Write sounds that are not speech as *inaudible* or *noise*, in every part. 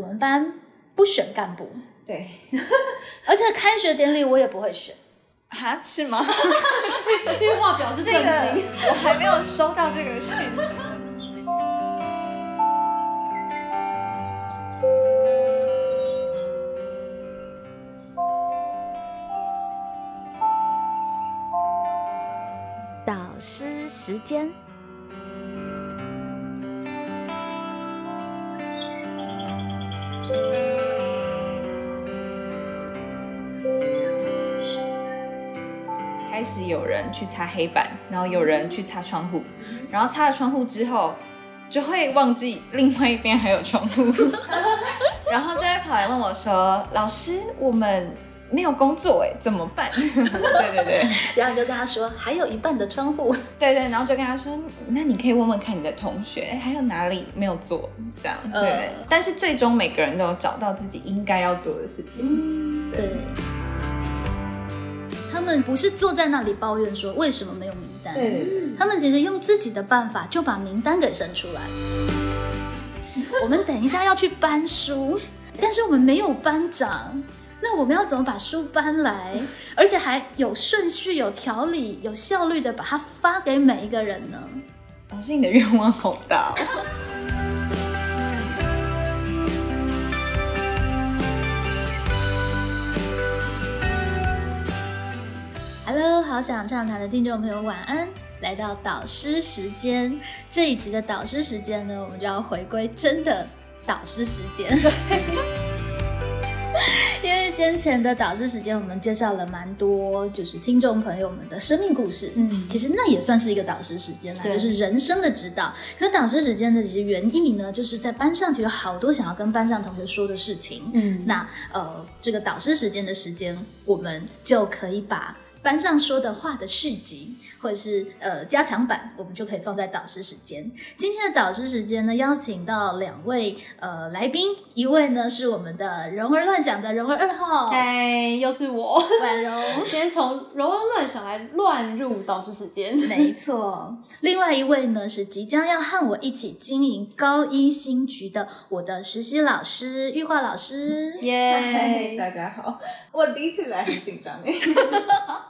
我们班不选干部，对，*laughs* 而且开学典礼我也不会选。啊，是吗？玉化表示震这个惊。我还没有收到这个讯息。导师时间，始有人去擦黑板，然后有人去擦窗户，然后擦了窗户之后，就会忘记另外一边还有窗户，*laughs* 然后就会跑来问我说：“老师，我们没有工作哎，怎么办？” *laughs* 对对对然后你就跟他说还有一半的窗户。对对，然后就跟他说：“那你可以问问看你的同学，哎还有哪里没有做？”这样对但是最终每个人都有找到自己应该要做的事情。对，他们不是坐在那里抱怨说为什么没有名单，对。他们其实用自己的办法就把名单给生出来。*laughs* 我们等一下要去搬书，但是我们没有班长，那我们要怎么把书搬来，而且还有顺序、有条理、有效率的把它发给每一个人呢？老师，你的愿望好大哦。Hello，好想畅谈的听众朋友，晚安！来到导师时间这一集的导师时间呢，我们就要回归真的导师时间。*laughs* 因为先前的导师时间，我们介绍了蛮多，就是听众朋友们的生命故事。嗯其实那也算是一个导师时间啦，就是人生的指导。可导师时间的其实原意呢，就是在班上其实有好多想要跟班上同学说的事情。嗯那呃，这个导师时间的时间，我们就可以把班上说的话的续集，或者是呃加强版，我们就可以放在导师时间。今天的导师时间呢，邀请到两位呃来宾，一位呢是我们的容儿乱想的容儿二号哎，又是我。婉容。*laughs* 先从容儿乱想来乱入导师时间。*laughs* 没错，另外一位呢是即将要和我一起经营高一新局的我的实习老师玉化老师。耶！大家好，我第一次来很紧张哎。*laughs*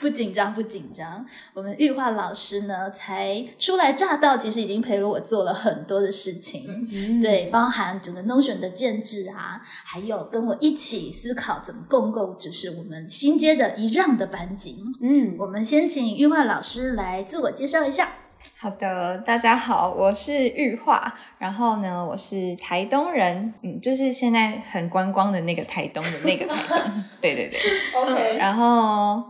不紧张，不紧张。我们玉化老师呢，才初来乍到，其实已经陪了我做了很多的事情，嗯，对，包含整个 Notion 的建制啊，还有跟我一起思考怎么共构，就是我们新接的一让的班级。嗯，我们先请玉化老师来自我介绍一下。好的，大家好，我是玉化，然后呢，我是台东人，嗯，就是现在很观光的那个台东的那个台东，*laughs* 对对对，OK，然后，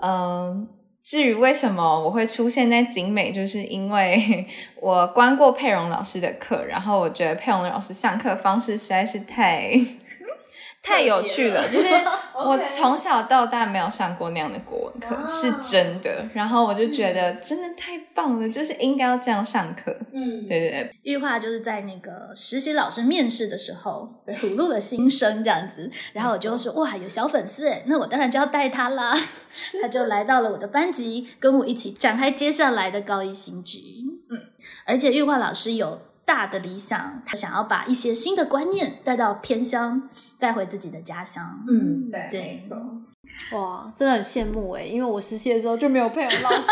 嗯、至于为什么我会出现在景美，就是因为 *laughs* 我关过佩蓉老师的课，然后我觉得佩蓉老师上课方式实在是太太有趣了，就是 *laughs* 我从小到大没有上过那样的国文课，是真的。然后我就觉得真的太棒了，就是应该要这样上课。嗯，对对对，玉化就是在那个实习老师面试的时候吐露了心声这样子，然后我就说哇有小粉丝哎，那我当然就要带他啦，*laughs* 他就来到了我的班级，跟我一起展开接下来的高一新局。嗯，而且玉化老师有大的理想，他想要把一些新的观念带到偏乡，带回自己的家乡。嗯，对对没错。哇，真的很羡慕哎，因为我实习的时候就没有佩蓉老师，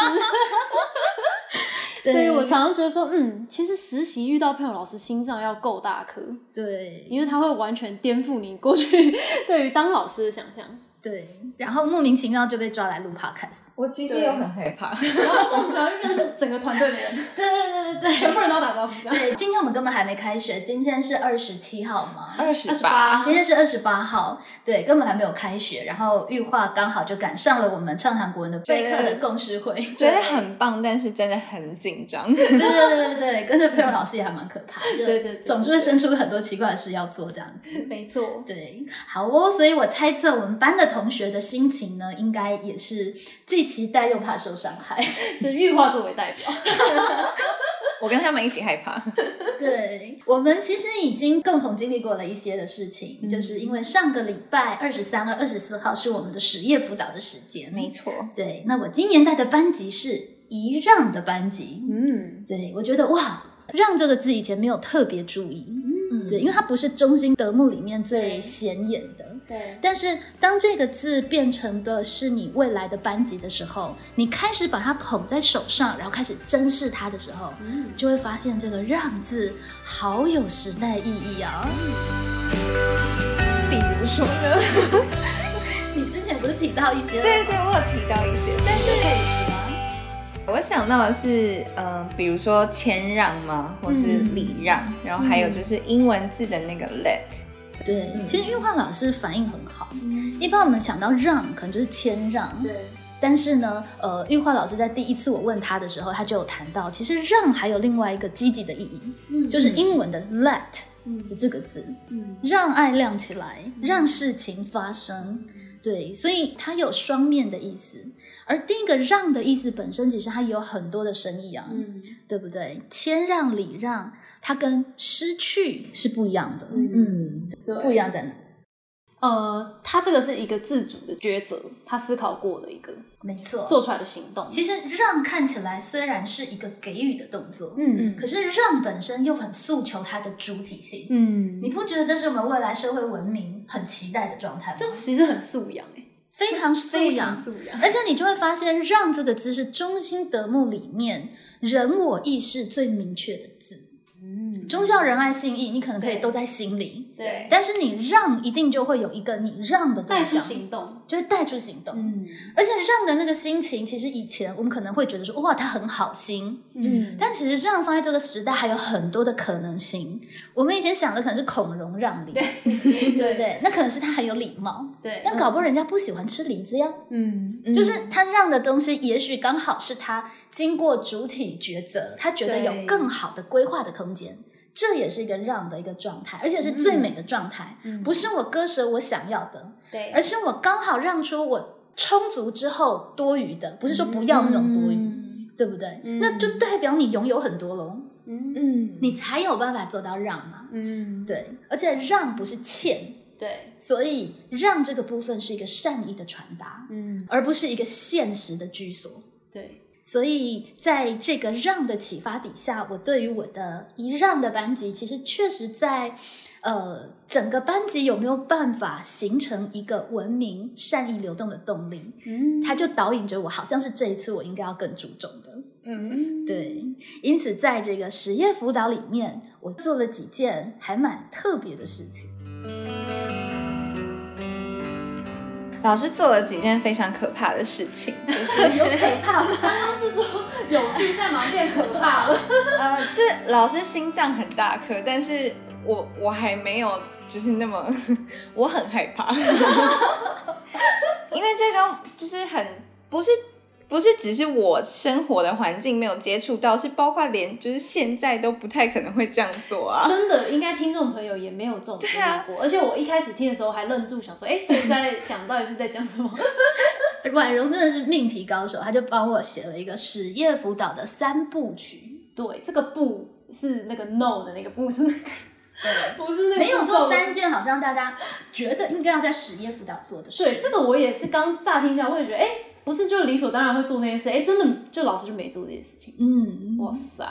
对 *laughs* 所以我常常觉得说，嗯，其实实习遇到佩蓉老师，心脏要够大颗，对因为他会完全颠覆你过去 *laughs* 对于当老师的想象。对，然后莫名其妙就被抓来录 podcast。我其实有很害怕，*laughs* 然后我喜欢认识整个团队的人，对对对对对，全部人都要打招呼，对，今天我们根本还没开学，今天是二十七号吗，二十28今天是二十八号，对，根本还没有开学。然后玉化刚好就赶上了我们畅谈国文的备课的共识会，*laughs* 觉得很棒，但是真的很紧张。对对对对 *laughs* 对，跟着佩蓉老师也还蛮可怕的，对对对总是会生出很多奇怪的事要做这样子。没错，对，好哦，所以我猜测我们班的同学的心情呢，应该也是既期待又怕受伤害。*laughs* 就是玉化作为代表。*laughs* 我跟他们一起害怕。*laughs* 对我们其实已经共同经历过了一些的事情，嗯就是因为上个礼拜二十三和二十四号是我们的实业辅导的时间，没错，对，那我今年带的班级是一让的班级，嗯，对我觉得哇，让这个字以前没有特别注意，嗯，嗯，对，因为它不是中心德目里面最显眼的。对，但是当这个字变成的是你未来的班级的时候，你开始把它捧在手上，然后开始珍视它的时候，嗯，就会发现这个“让”字好有时代意义啊！比如说呢？*laughs* 你之前不是提到一些？对对，我有提到一些，但是可以说。我想到的是，呃，比如说谦让嘛，或是礼让，然后还有就是英文字的那个 let。对，其实玉化老师反应很好。一般我们想到让，可能就是谦让。对。但是呢，呃，玉化老师在第一次我问他的时候，他就有谈到，其实让还有另外一个积极的意义，嗯就是英文的 let 嗯的这个字，嗯让爱亮起来，让事情发生。对，所以它有双面的意思。而第一个“让”的意思本身，其实它有很多的深意啊，嗯对不对？谦让、礼让，它跟失去是不一样的。嗯嗯，对不一样在哪？呃，他这个是一个自主的抉择，他思考过的一个没错，做出来的行动。其实让看起来虽然是一个给予的动作，嗯可是让本身又很诉求它的主体性。嗯，你不觉得这是我们未来社会文明很期待的状态吗？这其实很素养哎，非常素非养常，素养。而且你就会发现，“让”这个字是中心德目里面人我意识最明确的字。嗯，忠孝仁爱信义，你可能可以都在心里，对，但是你让一定就会有一个你让的对带出象，行动。就是带出行动。嗯而且让的那个心情，其实以前我们可能会觉得说，哇，他很好心，嗯，但其实让放在这个时代还有很多的可能性。我们以前想的可能是孔融让梨，对 *laughs* 对不对？那可能是他很有礼貌，对，但搞不好人家不喜欢吃梨子呀。嗯就是他让的东西，也许刚好是他经过主体抉择，他觉得有更好的规划的空间，这也是一个让的一个状态，而且是最美的状态，嗯不是我割舍我想要的，对，而是我刚好让出我充足之后多余的，不是说不要那种多余，嗯。对不对？嗯。那就代表你拥有很多喽，嗯嗯，你才有办法做到让嘛。嗯，对，而且让不是欠，对，所以让这个部分是一个善意的传达，嗯。而不是一个现实的居所。对，所以在这个让的启发底下，我对于我的一让的班级，其实确实在呃整个班级有没有办法形成一个文明善意流动的动力，嗯它就导引着我，好像是这一次我应该要更注重的。嗯，对，因此在这个实业辅导里面，我做了几件还蛮特别的事情。老师做了几件非常可怕的事情，就是有可怕吗？*laughs* 刚刚是说有趣，现在马上变可怕了。*laughs* 呃，这老师心脏很大颗，但是我我还没有就是那么，*laughs* 我很害怕，因为这个就是很不是不是只是我生活的环境没有接触到，是包括连就是现在都不太可能会这样做啊。真的，应该听众朋友也没有这种经历过。而且我一开始听的时候还愣住，想说，哎、所以是在讲到底是在讲什么？*laughs* 婉容真的是命题高手，他就帮我写了一个史业辅导的三部曲。对，这个不是那个 no 的那个不是那个，不是那个没有做三件，好像大家觉得应该要在实业辅导做的事。对，这个我也是刚乍听一下，我也觉得，哎、不是就理所当然会做那些事，哎、真的就老师就没做这些事情。嗯，哇塞，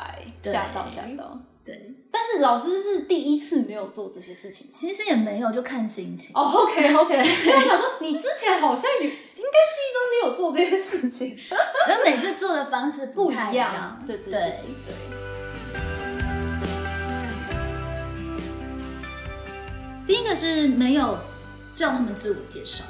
吓到吓到！对，但是老师是第一次没有做这些事情。其实也没有，就看心情。哦，OK *laughs* OK，因为我想说，你之前好像有，应该记忆中你有做这些事情，*laughs* 然后每次做的方式不太一样。对对对对对。第一个是没有叫他们自我介绍。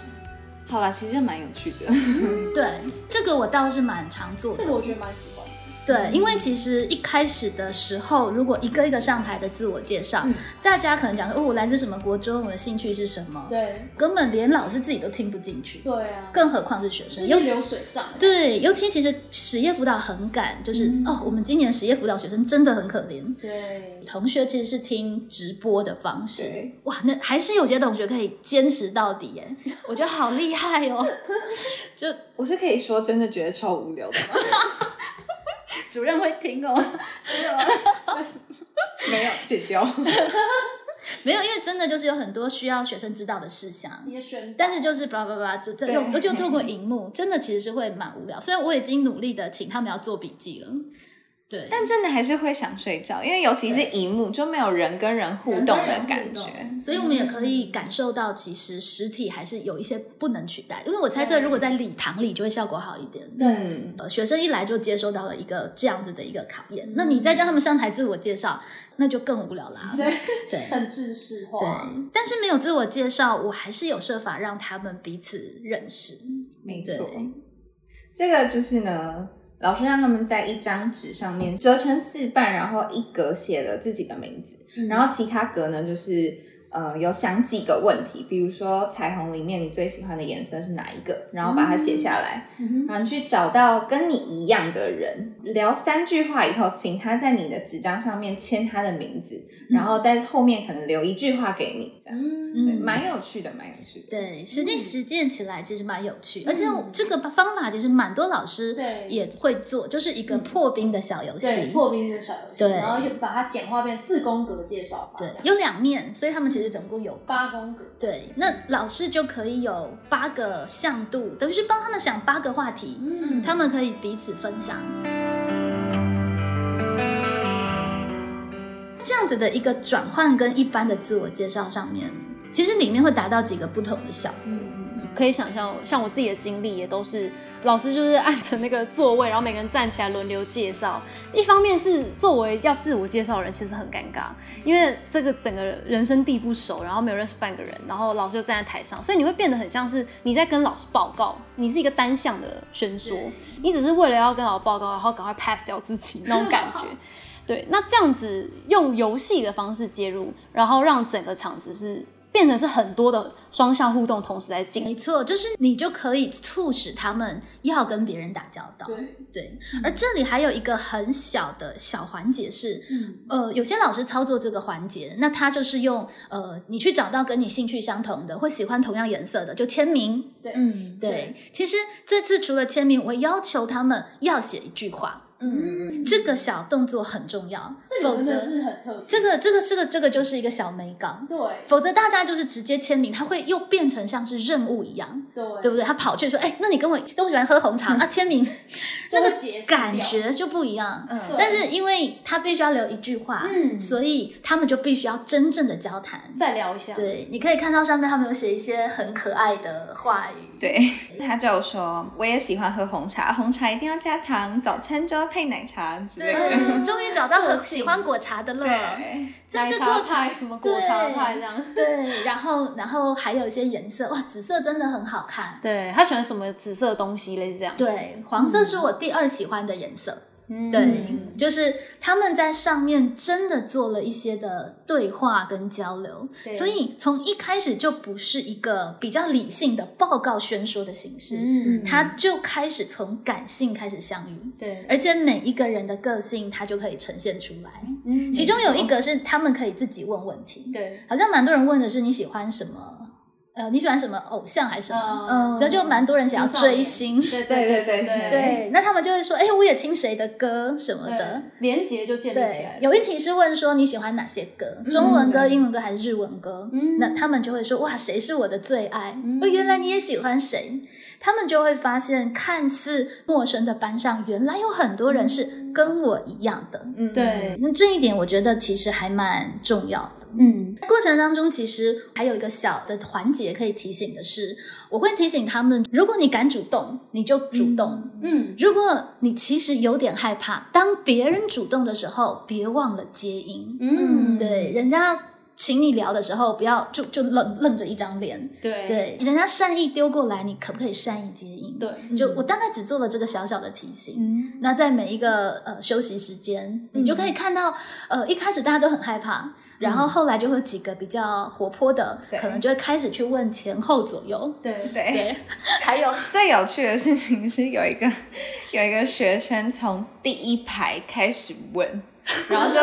好啦，其实蛮有趣的。*laughs* 对，这个我倒是蛮常做的。这个我觉得蛮喜欢的。对，因为其实一开始的时候，如果一个一个上台的自我介绍，嗯大家可能讲说哦，我来自什么国中，我的兴趣是什么，对根本连老师自己都听不进去，对啊，更何况是学生。就是尤其流水账。对，尤其其实实业辅导很赶，就是、嗯哦，我们今年实业辅导学生真的很可怜。对同学其实是听直播的方式，哇，那还是有些同学可以坚持到底耶，我觉得好厉害哦。*laughs* 就我是可以说真的觉得超无聊的吗？主任会听哦，*laughs* *laughs* 没有，剪掉。*laughs* 没有，因为真的就是有很多需要学生知道的事项。你的，但是就是叭叭叭，就这而且又透过荧幕，真的其实是会蛮无聊。虽然我已经努力的请他们要做笔记了，对，但真的还是会想睡觉，因为尤其是荧幕就没有人跟人互动的感觉，所以我们也可以感受到，其实实体还是有一些不能取代。因为我猜测，如果在礼堂里，就会效果好一点。对，呃，学生一来就接收到了一个这样子的一个考验，那你再叫他们上台自我介绍，那就更无聊啦。*laughs* 对对，*laughs* 很知识化。对，但是没有自我介绍，我还是有设法让他们彼此认识。没错，这个就是呢。老师让他们在一张纸上面折成四半，然后一格写了自己的名字，然后其他格呢就是。呃，有想几个问题，比如说彩虹里面你最喜欢的颜色是哪一个？然后把它写下来，然后去找到跟你一样的人，聊三句话以后，请他在你的纸张上面签他的名字，然后在后面可能留一句话给你，这样，嗯，蛮有趣的，蛮有趣的。对，实际实践起来其实蛮有趣，而且这个方法其实蛮多老师也会做，就是一个破冰的小游戏，破冰的小游戏，然后又把它简化变四宫格介绍法，对，有两面，所以他们其实。总共有八宫格，对，那老师就可以有八个向度，等于是帮他们想八个话题，嗯，他们可以彼此分享，样子的一个转换跟一般的自我介绍上面，其实里面会达到几个不同的效果，嗯，可以想象，像我自己的经历也都是。老师就是按着那个座位，然后每个人站起来轮流介绍。一方面是作为要自我介绍的人，其实很尴尬，因为这个整个人生地不熟，然后没有认识半个人，然后老师就站在台上，所以你会变得很像是你在跟老师报告，你是一个单向的宣说，*laughs* 你只是为了要跟老师报告，然后赶快 pass 掉自己那种感觉。对，那这样子用游戏的方式介入，然后让整个场子是。变成是很多的双向互动同时在进，没错，就是你就可以促使他们要跟别人打交道。对对，而这里还有一个很小的小环节是，呃，有些老师操作这个环节，那他就是用呃，你去找到跟你兴趣相同的或喜欢同样颜色的，就签名。对，嗯，对。其实这次除了签名，我要求他们要写一句话。嗯，这个小动作很重要，这个真的是很特别。这个这个这个这个就是一个小美感，对。否则大家就是直接签名，他会又变成像是任务一样，对，对不对？他跑去说，哎，那你跟我都喜欢喝红茶啊，*laughs* 签名，那个感觉就不一样。嗯，但是因为他必须要留一句话，嗯，所以他们就必须要真正的交谈，再聊一下。对，你可以看到上面他们有写一些很可爱的话语。对，他就说，我也喜欢喝红茶，红茶一定要加糖，早餐就要配奶茶。对，*laughs* 终于找到很喜欢果茶的了。在这过程，什么果茶派这样？对，然后然后还有一些颜色，哇，紫色真的很好看。对他喜欢什么紫色东西类似这样？对，黄色是我第二喜欢的颜色。对，就是他们在上面真的做了一些的对话跟交流，所以从一开始就不是一个比较理性的报告宣说的形式，嗯，他就开始从感性开始相遇，对，而且每一个人的个性他就可以呈现出来，嗯，其中有一个是他们可以自己问问题，对，好像蛮多人问的是你喜欢什么。呃，你喜欢什么偶像还是什么？嗯，然后就蛮多人想要追星。对对对对 *laughs* 对。对，那他们就会说，哎，我也听谁的歌什么的，连结就建立起来。有一题是问说你喜欢哪些歌，中文歌、英文歌还是日文歌？嗯，那他们就会说，哇，谁是我的最爱？哦，原来你也喜欢谁？他们就会发现，看似陌生的班上，原来有很多人是跟我一样的。嗯，对。那这一点，我觉得其实还蛮重要的。嗯，过程当中其实还有一个小的环节可以提醒的是，我会提醒他们：如果你敢主动，你就主动。嗯，如果你其实有点害怕，当别人主动的时候，别忘了接应。嗯，对，人家。请你聊的时候，不要就就愣愣着一张脸。对对，人家善意丢过来，你可不可以善意接应？对，就我大概只做了这个小小的提醒。嗯，那在每一个呃休息时间，你就可以看到，呃，一开始大家都很害怕，然后后来就会几个比较活泼的，可能就会开始去问前后左右。对对对，*laughs* 还有最有趣的事情是，有一个有一个学生从第一排开始问。然后就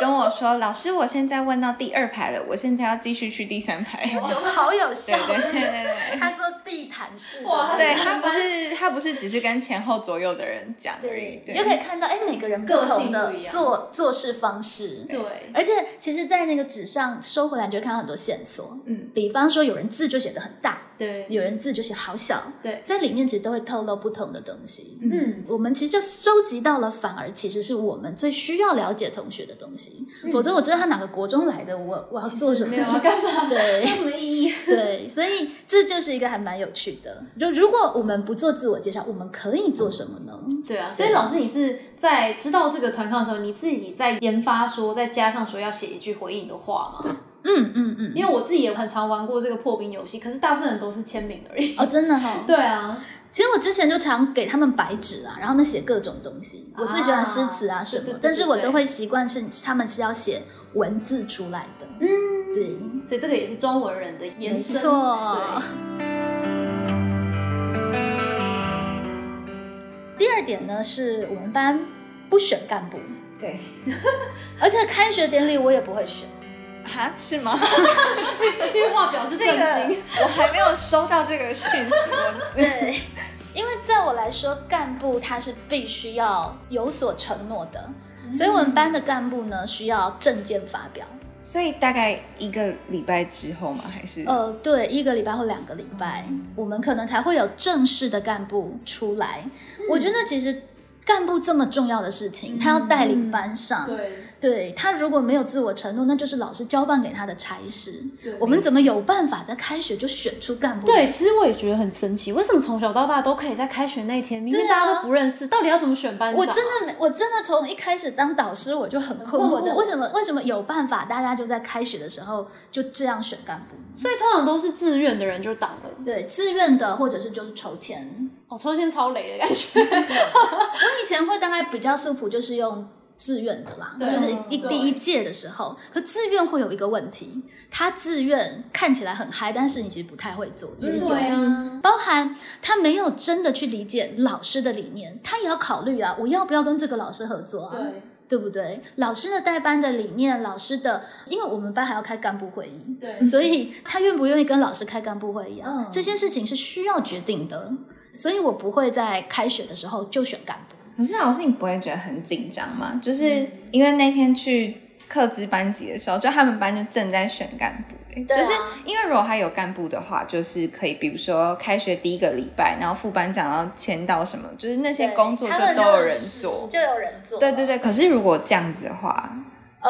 跟我说：“老师，我现在问到第二排了，我现在要继续去第三排。”有好有效，对对对对他做地毯式，对他不是他不是只是跟前后左右的人讲而已，你就可以看到哎，每个人不同的做做事方式，对，而且其实，在那个纸上收回来，你就会看到很多线索，嗯，比方说有人字就写的很大。对，有人字就写好小，对，在里面其实都会透露不同的东西。嗯，我们其实就收集到了，反而其实是我们最需要了解同学的东西。否则我知道他哪个国中来的，我我要做什么？没有要干嘛？对有什么意义？对，所以这就是一个还蛮有趣的。就如果我们不做自我介绍，我们可以做什么呢？对啊，所以老师，你是在知道这个团康的时候，你自己在研发说，再加上说要写一句回应的话吗？嗯嗯嗯，因为我自己也很常玩过这个破冰游戏，可是大部分人都是签名而已。哦，真的哈、*laughs* 对啊，其实我之前就常给他们白纸啊，然后他们写各种东西。我最喜欢诗词啊什么，对对对但是我都会习惯是他们是要写文字出来的。嗯，对，所以这个也是中文人的延没伸。错。第二点呢，是我们班不选干部，对，*laughs* 而且开学典礼我也不会选。哈，是吗？对，因为话表示这震个惊。我还没有收到这个讯息，我 *laughs* 对，因为在我来说，干部他是必须要有所承诺的，所以我们班的干部呢需要证件发表。所以大概一个礼拜之后吗？还是呃，对，一个礼拜或两个礼拜，我们可能才会有正式的干部出来。我觉得其实干部这么重要的事情，他要带领班上，对，对他如果没有自我承诺，那就是老师交办给他的差事对。我们怎么有办法在开学就选出干部？对，其实我也觉得很神奇，为什么从小到大都可以在开学那一天，明明对啊大家都不认识，到底要怎么选班长啊？我真的没，我真的从一开始当导师我就很困惑，为什么为什么有办法，大家就在开学的时候就这样选干部？所以通常都是自愿的人就当了。对，自愿的或者是就是筹钱。哦，抽签超雷的感觉。*laughs* 我以前会大概比较素朴，就是用自愿的啦，就是一第一届的时候，可自愿会有一个问题，他自愿看起来很嗨，但是你其实不太会做，也有。对啊，包含他没有真的去理解老师的理念，他也要考虑啊，我要不要跟这个老师合作啊？对对不对？老师的带班的理念，老师的，因为我们班还要开干部会议，对所以他愿不愿意跟老师开干部会议啊？嗯这些事情是需要决定的，所以我不会在开学的时候就选干部。可是老师，你不会觉得很紧张吗？就是因为那天去课资班级的时候，就他们班就正在选干部、欸对啊就是因为如果他有干部的话，就是可以，比如说开学第一个礼拜，然后副班长要签到什么，就是那些工作就都有人做。就有人做。对对对，可是如果这样子的话，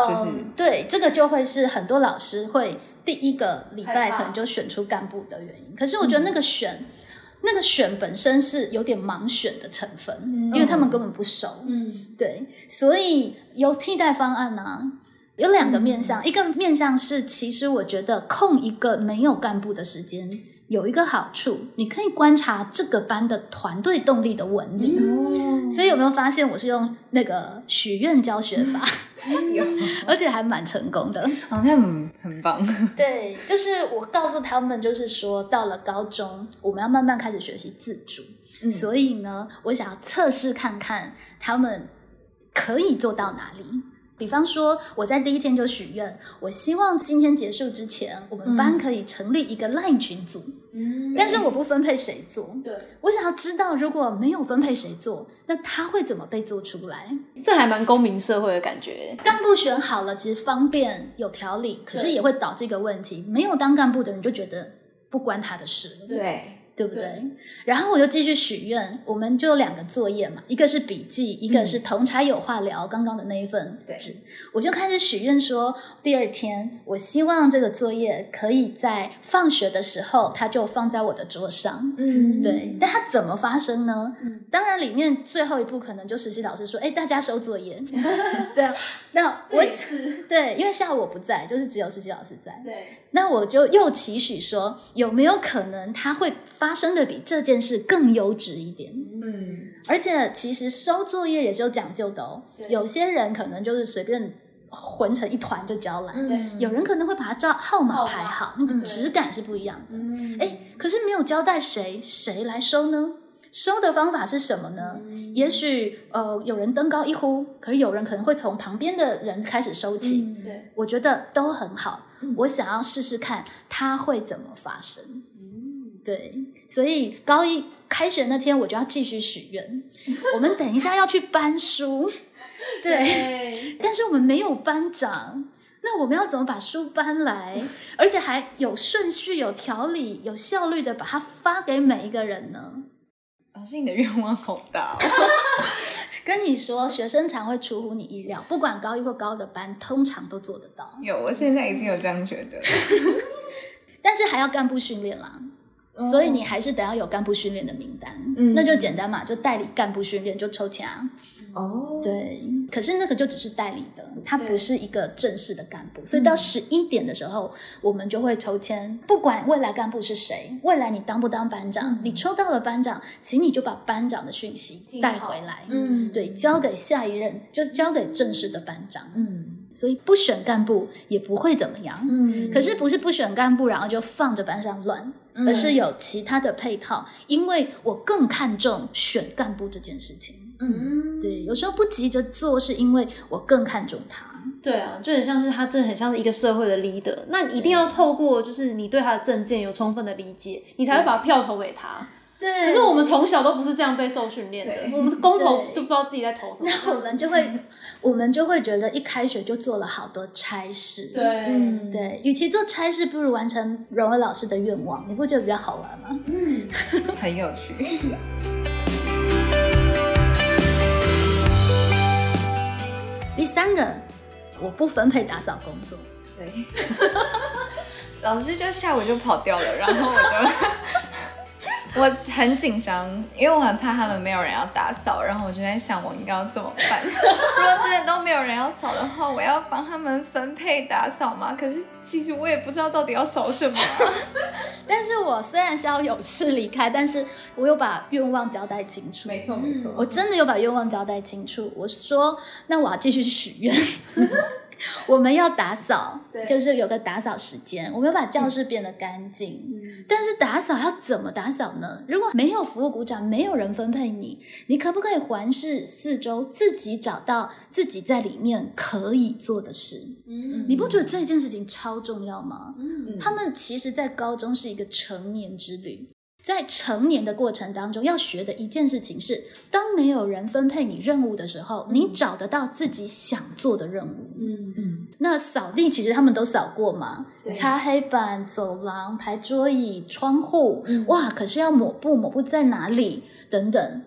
就是嗯对，这个就会是很多老师会第一个礼拜可能就选出干部的原因。可是我觉得那个选，那个选本身是有点盲选的成分，因为他们根本不熟。嗯，对，所以有替代方案呢、有两个面向，一个面向是，其实我觉得空一个没有干部的时间，有一个好处，你可以观察这个班的团队动力的纹理。哦，所以有没有发现我是用那个许愿教学法，*laughs* 有而且还蛮成功的。哦，那很很棒。对，就是我告诉他们，就是说到了高中，我们要慢慢开始学习自主。嗯所以呢，我想要测试看看他们可以做到哪里。比方说，我在第一天就许愿，我希望今天结束之前，我们班可以成立一个 LINE 群组，嗯但是我不分配谁做。对，我想要知道，如果没有分配谁做，那他会怎么被做出来？这还蛮公民社会的感觉。干部选好了，其实方便有条理，可是也会导致一个问题：没有当干部的人就觉得不关他的事了，对，对不对？对然后我就继续许愿，我们就有两个作业嘛，一个是笔记，一个是同才有话聊，刚刚的那一份对纸，我就开始许愿说，第二天我希望这个作业可以在放学的时候，它就放在我的桌上。嗯，对，但它怎么发生呢？嗯当然，里面最后一步可能就实习老师说：“哎，大家收作业。” *laughs* 对啊，那我是 *laughs* 对，因为下午我不在，就是只有实习老师在。对，那我就又期许说，有没有可能它会发生的比这件事更优质一点？嗯，而且其实收作业也是有讲究的哦。有些人可能就是随便混成一团就交了，对有人可能会把它照号码排好，那个嗯质感是不一样的。嗯，哎，可是没有交代谁谁来收呢？收的方法是什么呢？嗯也许呃有人登高一呼，可是有人可能会从旁边的人开始收起。嗯对，我觉得都很好，嗯我想要试试看它会怎么发生。嗯，对，所以高一开学那天我就要继续许愿。*laughs* 我们等一下要去搬书，*laughs* 对，对，但是我们没有班长。那那我们要怎么把书搬来，*laughs* 而且还有顺序、有条理、有效率的把它发给每一个人呢？老师，你的愿望好大哦！*laughs* 跟你说，学生常会出乎你意料，不管高一或高的班，通常都做得到。有，我现在已经有这样觉得。*laughs* 但是还要干部训练啦，所以你还是得要有干部训练的名单。嗯，那就简单嘛，就代理干部训练，就抽签啊。哦，对，可是那个就只是代理的，他不是一个正式的干部。所以到十一点的时候，我们就会抽签，不管未来干部是谁，未来你当不当班长，你抽到了班长，请你就把班长的讯息带回来，嗯，对，交给下一任，就交给正式的班长，嗯。所以不选干部也不会怎么样，嗯。可是不是不选干部，然后就放着班上乱，而是有其他的配套，因为我更看重选干部这件事情。嗯，对，有时候不急着做，是因为我更看重他。对啊，就很像是他，真的很像是一个社会的 leader。那一定要透过就是你对他的政见有充分的理解，你才会把票投给他。对。可是我们从小都不是这样被受训练的，我们的公投就不知道自己在投什么。那我们就会，我们就会觉得一开学就做了好多差事。对，嗯，对，与其做差事，不如完成荣伟老师的愿望。你不觉得比较好玩吗？嗯，*laughs* 很有趣。*laughs* 第三个，我不分配打扫工作。对，*laughs* 老师就下午就跑掉了，然后我就我很紧张，因为我很怕他们没有人要打扫，然后我就在想我应该要怎么办。*laughs* 如果真的都没有人要扫的话，我要帮他们分配打扫吗？可是其实我也不知道到底要扫什么。*laughs* 但是我虽然是要有事离开，但是我有把愿望交代清楚。没错没错，我真的有把愿望交代清楚。我说，那我要继续许愿。*laughs* 我们要打扫，就是有个打扫时间，我们要把教室变得干净。但是打扫要怎么打扫呢？如果没有服务股长，没有人分配你，你可不可以环视四周，自己找到自己在里面可以做的事？嗯，你不觉得这件事情超重要吗？嗯，他们其实，在高中是一个成年之旅。在成年的过程当中，要学的一件事情是：当没有人分配你任务的时候，你找得到自己想做的任务。嗯嗯。那扫地其实他们都扫过嘛，擦黑板、走廊、排桌椅、窗户。哇！可是要抹布，抹布在哪里？等等。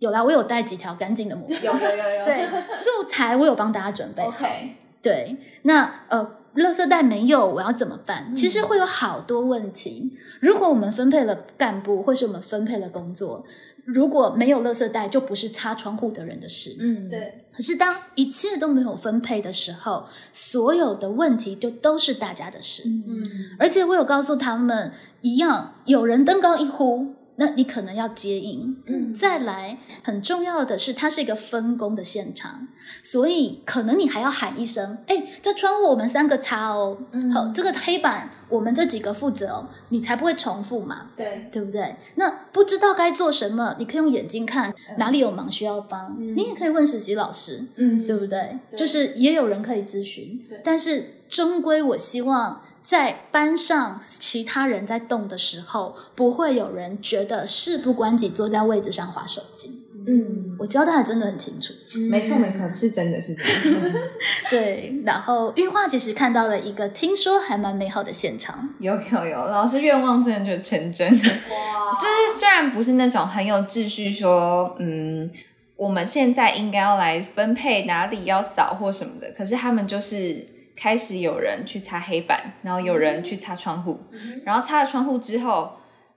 有啦，我有带几条干净的抹布。有有有有。对，素材我有帮大家准备好。OK。对，那呃。垃圾袋没有，我要怎么办？其实会有好多问题。如果我们分配了干部，或是我们分配了工作，如果没有垃圾袋，就不是擦窗户的人的事。嗯，对。可是当一切都没有分配的时候，所有的问题就都是大家的事。嗯，而且我有告诉他们，一样有人登高一呼。那你可能要接应，嗯，再来很重要的是，它是一个分工的现场，所以可能你还要喊一声：“哎，这窗户我们三个擦哦，嗯。好，这个黑板我们这几个负责哦，你才不会重复嘛，对，对不对？那不知道该做什么，你可以用眼睛看哪里有忙需要帮，你也可以问实习老师，嗯，对不对？就是也有人可以咨询，但是终归我希望。在班上，其他人在动的时候，不会有人觉得事不关己，坐在位子上划手机。嗯，我交代的真的很清楚。没错，没错，是真的是真的。*laughs* 对，然后玉化其实看到了一个听说还蛮美好的现场。有有有，老师愿望真的就成真了。哇！就是虽然不是那种很有秩序，说嗯，我们现在应该要来分配哪里要扫或什么的，可是他们就是。开始有人去擦黑板，然后有人去擦窗户，然后擦了窗户之后，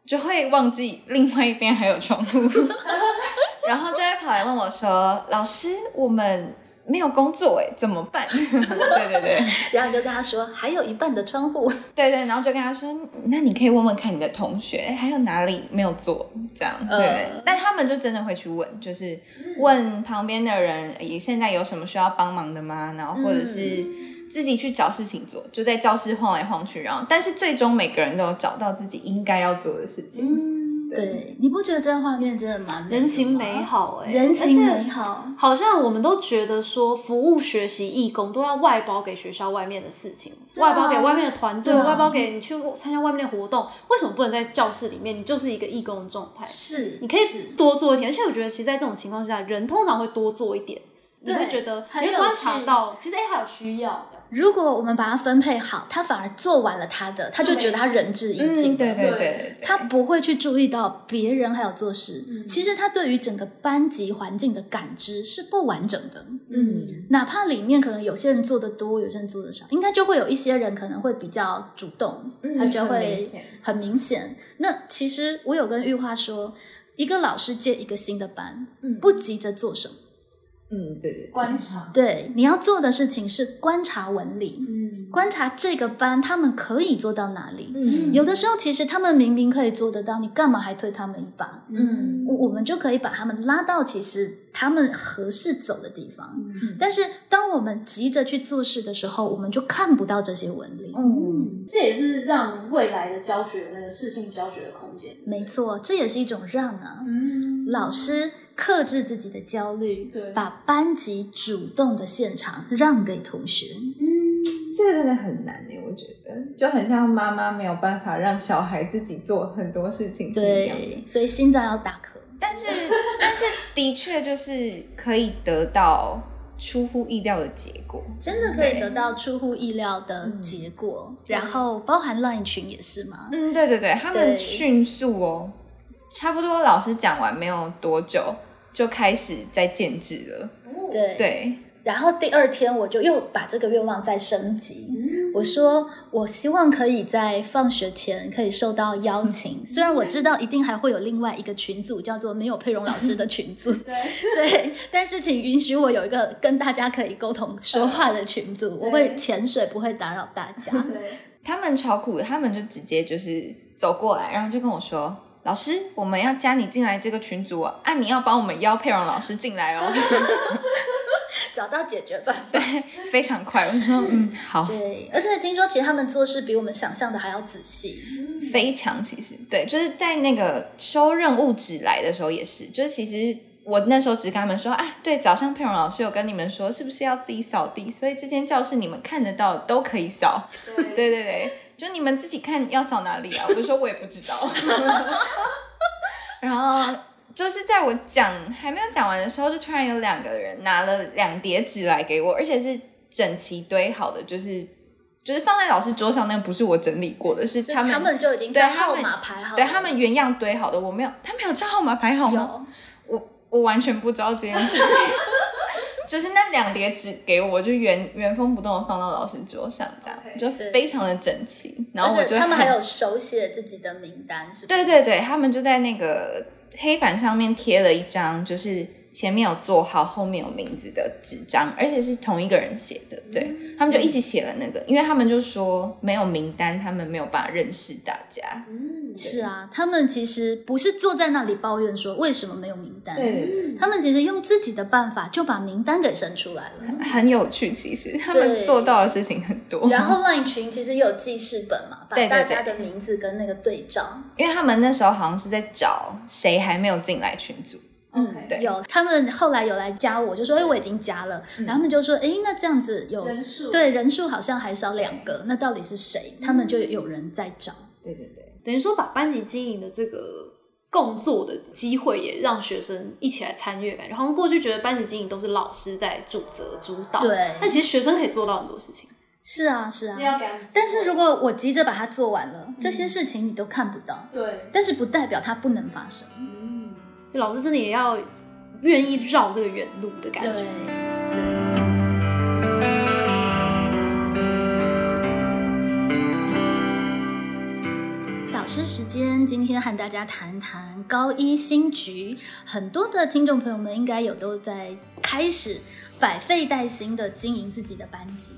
就会忘记另外一边还有窗户，*laughs* 然后就会跑来问我说：“老师，我们没有工作哎，怎么办？” *laughs* 对对对，然后你就跟他说：“还有一半的窗户。*laughs* ”对对，然后就跟他说：“那你可以问问看你的同学，还有哪里没有做？”这样对，但他们就真的会去问，就是问旁边的人，也现在有什么需要帮忙的吗？然后或者是。自己去找事情做，就在教室晃来晃去，然后，但是最终每个人都有找到自己应该要做的事情。嗯，对，你不觉得这个画面真的蛮人情美好？哎，人情美好，好像我们都觉得说，服务学习义工都要外包给学校外面的事情，外包给外面的团队，外包给你去参加外面的活动，为什么不能在教室里面？你就是一个义工的状态，是，你可以多做一点。而且我觉得，其实，在这种情况下，人通常会多做一点，你会觉得你会观察到，其实哎，还有需要。如果我们把它分配好，他反而做完了他的，他就觉得他仁至义尽。嗯，对对对他不会去注意到别人还有做事。其实他对于整个班级环境的感知是不完整的。嗯哪怕里面可能有些人做的多，有些人做的少，应该就会有一些人可能会比较主动，嗯他就很明会显很明显。那其实我有跟玉花说，一个老师接一个新的班，嗯不急着做什么。嗯，对对对，观察，对，你要做的事情是观察纹理，嗯，观察这个班他们可以做到哪里。嗯有的时候其实他们明明可以做得到，你干嘛还推他们一把？嗯我我们就可以把他们拉到其实他们合适走的地方。嗯但是当我们急着去做事的时候，我们就看不到这些纹理。嗯这也是让未来的教学那个适性教学的空间。没错，这也是一种让啊。嗯，老师克制自己的焦虑对，把班级主动的现场让给同学。这个真的很难诶，我觉得就很像妈妈没有办法让小孩自己做很多事情是一样。对，所以心脏要打壳。但是 *laughs* 但是的确就是可以得到出乎意料的结果。真的可以得到出乎意料的结果，然后包含 LINE 群也是吗？嗯，对对对，他对们迅速哦，差不多老师讲完没有多久就开始在建制了。对，对，然后第二天我就又把这个愿望再升级。我说，我希望可以在放学前可以受到邀请，虽然我知道一定还会有另外一个群组叫做没有佩蓉老师的群组，*laughs* 对，对，但是请允许我有一个跟大家可以沟通说话的群组，我会潜水，不会打扰大家。他们超酷的，他们就直接就是走过来，然后就跟我说。老师，我们要加你进来这个群组哦，啊，你要帮我们邀佩蓉老师进来哦，*laughs* 找到解决办法。对非常快。我说，嗯，*laughs* 好，对，而且听说其实他们做事比我们想象的还要仔细。非常其实对，就是在那个收任务纸来的时候也是，就是其实我那时候只是跟他们说，啊，对，早上佩蓉老师有跟你们说，是不是要自己扫地？所以这间教室你们看得到都可以扫，对对对，就你们自己看要扫哪里啊？我就说我也不知道，*laughs* 然后。就是在我讲还没有讲完的时候，就突然有两个人拿了两叠纸来给我，而且是整齐堆好的，就是就是放在老师桌上，那个不是我整理过的，是是他们他们就已经对号码排好了，对他们原样堆好的，我没有，他没有照号码排好吗？我我完全不知道这件事情，*laughs* 就是那两叠纸给我，就原原封不动的放到老师桌上，这样就非常的整齐。然后我就他们还有手写自己的名单，是？对对对，他们就在那个黑板上面贴了一张，就是前面有做好，后面有名字的纸张，而且是同一个人写的。对、他们就一起写了那个，因为他们就说没有名单，他们没有办法认识大家。嗯，是啊，他们其实不是坐在那里抱怨说为什么没有名单，对。他们其实用自己的办法就把名单给生出来了。很有趣，其实他们做到的事情很多。然后 LINE 群其实也有记事本嘛，把大家的名字跟那个对照。因为他们那时候好像是在找谁还没有进来群组，嗯对。有他们后来有来加我，就说哎我已经加了，然后他们就说哎那这样子有人数。对人数好像还少两个，那到底是谁？他们就有人在找。对对对，等于说把班级经营的这个共作的机会，也让学生一起来参与感觉。好像过去觉得班级经营都是老师在主责主导，对。那其实学生可以做到很多事情。是啊是啊，但是如果我急着把它做完了，这些事情你都看不到，对，但是不代表它不能发生。老师真的也要愿意绕这个远路的感觉。师时间，今天和大家谈谈高一新局。很多的听众朋友们应该有都在开始百废待兴的经营自己的班级，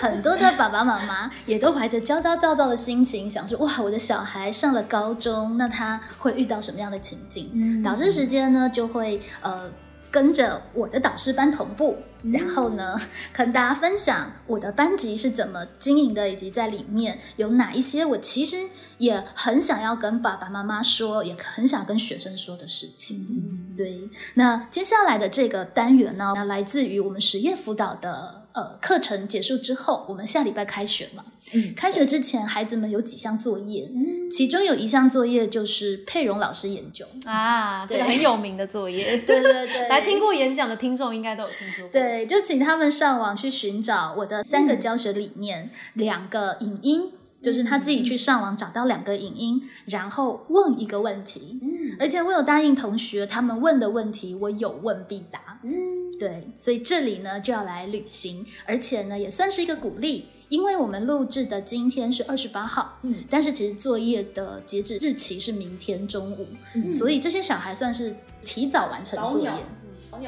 很多的爸爸妈妈也都怀着焦焦躁躁的心情，想说：哇，我的小孩上了高中，那他会遇到什么样的情境？导师时间呢，就会呃。跟着我的导师班同步，然后呢，*laughs* 跟大家分享我的班级是怎么经营的，以及在里面有哪一些我其实也很想要跟爸爸妈妈说，也很想跟学生说的事情。对，那接下来的这个单元呢，来自于我们实验辅导的。呃课程结束之后，我们下礼拜开学嘛，嗯开学之前孩子们有几项作业，嗯其中有一项作业就是佩蓉老师研究。啊，这个很有名的作业，*laughs* 对对对，来听过演讲的听众应该都有听说过。对，就请他们上网去寻找我的三个教学理念，两个影音，就是他自己去上网找到两个影音，然后问一个问题。嗯而且我有答应同学，他们问的问题我有问必答。嗯，对，所以这里呢就要来旅行，而且呢也算是一个鼓励，因为我们录制的今天是二十八号，嗯但是其实作业的截止日期是明天中午，嗯所以这些小孩算是提早完成作业。嗯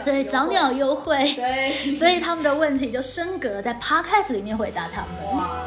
对，早鸟优惠，对，所以他们的问题就升格在 podcast 里面回答他们。哇，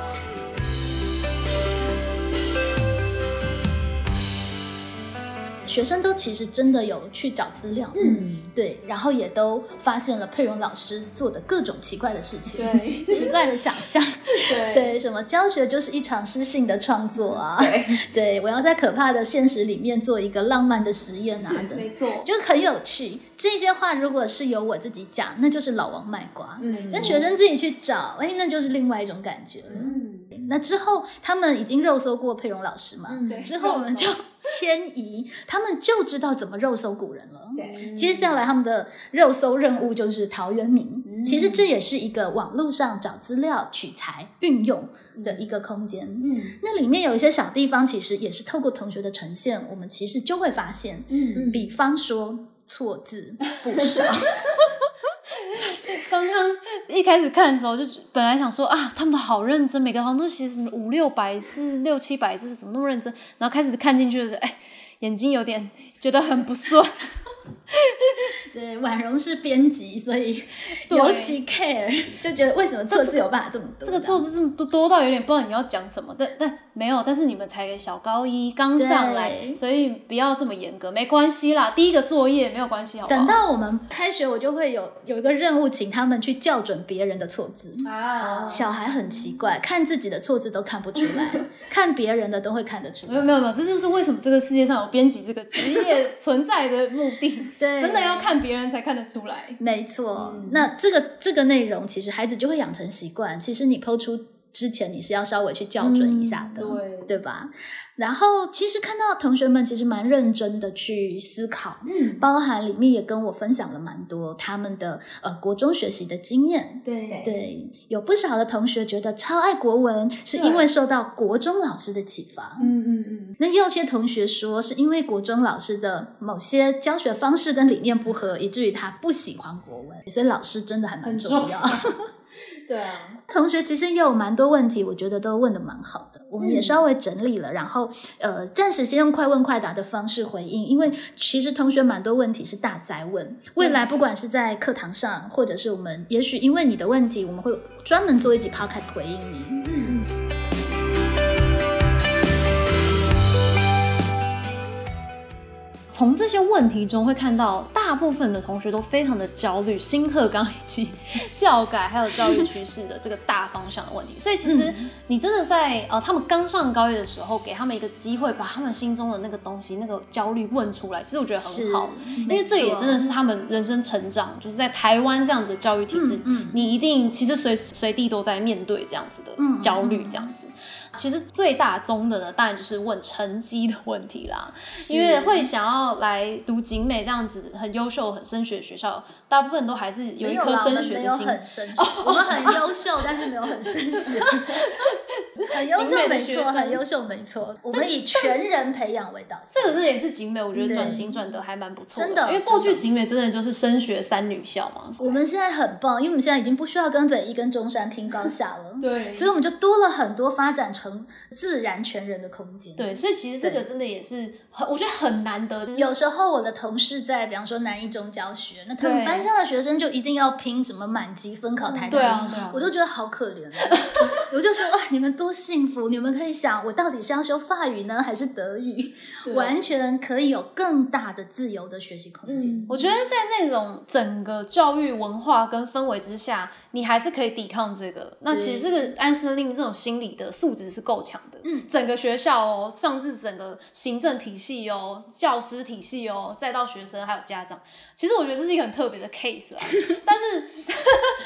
学生都其实真的有去找资料，嗯，对，然后也都发现了佩蓉老师做的各种奇怪的事情，对。奇怪的想象，*laughs* 对。对，什么教学就是一场诗性的创作啊，对，对我要在可怕的现实里面做一个浪漫的实验啊的，*laughs* 没错，就很有趣。这些话如果是由我自己讲，那就是老王卖瓜；嗯。那学生自己去找，哎，那就是另外一种感觉了。嗯，那之后他们已经肉搜过佩蓉老师嘛，嗯之后我们就迁移，他们就知道怎么肉搜古人了。对，接下来他们的肉搜任务就是陶渊明，嗯。其实这也是一个网络上找资料、取材、运用的一个空间。嗯。那里面有一些小地方，其实也是透过同学的呈现，我们其实就会发现，嗯，比方说错字不少，*laughs* *laughs* 刚刚一开始看的时候，就是本来想说啊，他们都好认真，每个好像都写什么五六百字、六七百字，怎么那么认真？然后开始看进去的时候，哎，眼睛有点觉得很不顺。对，婉容是编辑，所以 *laughs* 对尤其 care，就觉得为什么错字有办法这么多？这个错字这么多多到有点不知道你要讲什么，但但没有，但是你们才小高一刚上来，所以不要这么严格，没关系啦，第一个作业没有关系，好不好？等到我们开学，我就会有有一个任务，请他们去校准别人的错字。啊，小孩很奇怪，看自己的错字都看不出来，*laughs* 看别人的都会看得出来。没有没有没有，这就是为什么这个世界上有编辑这个职业存在的目的。对，真的要看别人才看得出来。没错，那这个这个内容，其实孩子就会养成习惯。其实你抛出之前，你是要稍微去校准一下的，嗯对对吧？然后其实看到同学们其实蛮认真的去思考，嗯，包含里面也跟我分享了蛮多他们的呃国中学习的经验。对对，有不少的同学觉得超爱国文，是因为受到国中老师的启发。嗯嗯嗯，那也有些同学说，是因为国中老师的某些教学方式跟理念不合，以至于他不喜欢国文，所以老师真的还蛮重要。对啊，同学其实也有蛮多问题，我觉得都问的蛮好的，我们也稍微整理了，然后呃，暂时先用快问快答的方式回应，因为其实同学蛮多问题是大灾问，未来不管是在课堂上，或者是我们也许因为你的问题，我们会专门做一集 podcast 回应你。嗯。从这些问题中会看到，大部分的同学都非常的焦虑，新课纲以及教改还有教育趋势的这个大方向的问题。所以其实你真的在呃他们刚上高一的时候，给他们一个机会，把他们心中的那个东西、那个焦虑问出来，其实我觉得很好，因为这也真的是他们人生成长，就是在台湾这样子的教育体制，嗯嗯。你一定其实随时随地都在面对这样子的嗯焦虑，这样子。其实最大宗的呢，当然就是问成绩的问题啦，因为会想要来读景美这样子很优秀、很升学的学校，大部分都还是有一颗我升学的心。们没有很升学，我们很优秀，但是没有很升学。*laughs* 很优秀没错，很优秀没错。我们以全人培养为导向。这个真的也是景美，我觉得转型转的还蛮不错真的因为过去景美真的就是升学三女校嘛。我们现在很棒，因为我们现在已经不需要跟北一跟中山拼高下了。*laughs* 对所以我们就多了很多发展成自然全人的空间。，对，所以其实这个真的也是很，我觉得很难得。有时候我的同事在，比方说南一中教学，那他们对班上的学生就一定要拼什么满级分考台大，对啊对啊我都觉得好可怜啊。*laughs* 我就说哇，你们多幸福！你们可以想，我到底是要修法语呢，还是德语？完全可以有更大的自由的学习空间。我觉得在那种整个教育文化跟氛围之下，你还是可以抵抗这个。那其实这个安身令这种心理的素质是质是够强的。嗯整个学校哦，上至整个行政体系哦，教师体系哦，再到学生还有家长，其实我觉得这是一个很特别的 case 啊。*laughs* 但是，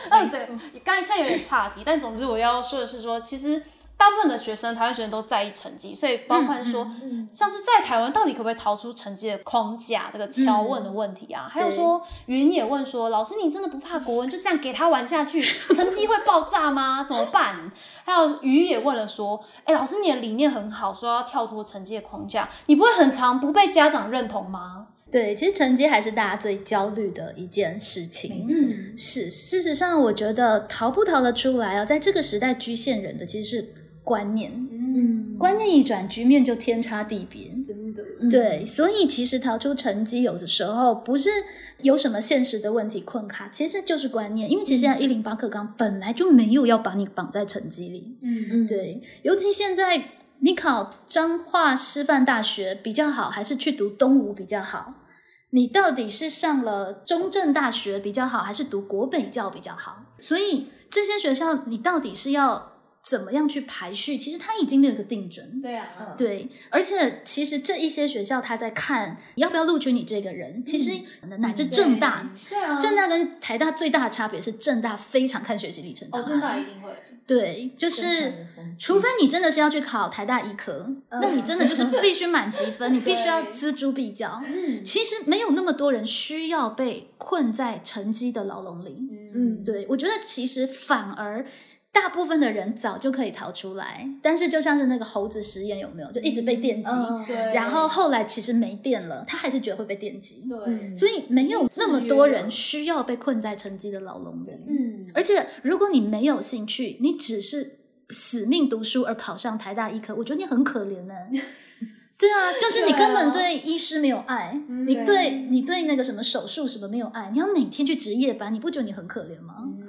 嗯，这刚才现在有点岔题，但总之我要说的是说，其实。大部分的学生，台湾学生都在意成绩，所以包括说，像是在台湾到底可不可以逃出成绩的框架，这个敲问的问题啊，还有说云也问说，老师你真的不怕国文就这样给他玩下去，成绩会爆炸吗？怎么办？还有鱼也问了说，哎、老师你的理念很好，说要跳脱成绩的框架，你不会很长不被家长认同吗？对，其实成绩还是大家最焦虑的一件事情。嗯，是，事实上，我觉得逃不逃得出来啊，在这个时代局限人的其实是观念，嗯，观念一转，局面就天差地别。真的，对，所以其实逃出成绩，有的时候不是有什么现实的问题困卡，其实就是观念。因为其实现在一零八课纲本来就没有要把你绑在成绩里，嗯嗯对，尤其现在你考彰化师范大学比较好，还是去读东吴比较好？你到底是上了中正大学比较好，还是读国北教比较好？所以这些学校，你到底是要怎么样去排序？其实它已经没有一个定准。对啊，对，而且其实这一些学校他在看要不要录取你这个人，其实乃至正大，对啊，正大跟台大最大的差别是正大非常看学习历程哦，案正大一定会，对，就是除非你真的是要去考台大医科，那你真的就是必须满积分，你必须要 *laughs* 锱铢必较。嗯其实没有那么多人需要被困在成绩的牢笼里。嗯，对我觉得其实反而。大部分的人早就可以逃出来，但是就像是那个猴子实验，有没有？就一直被电击，对，然后后来其实没电了，他还是觉得会被电击。对，所以没有那么多人需要被困在成绩的牢笼里。嗯，而且如果你没有兴趣，你只是死命读书而考上台大医科，我觉得你很可怜呢、*laughs* 对啊，就是你根本对医师没有爱，你对你对那个什么手术什么没有爱，你要每天去值夜班，你不觉得你很可怜吗？嗯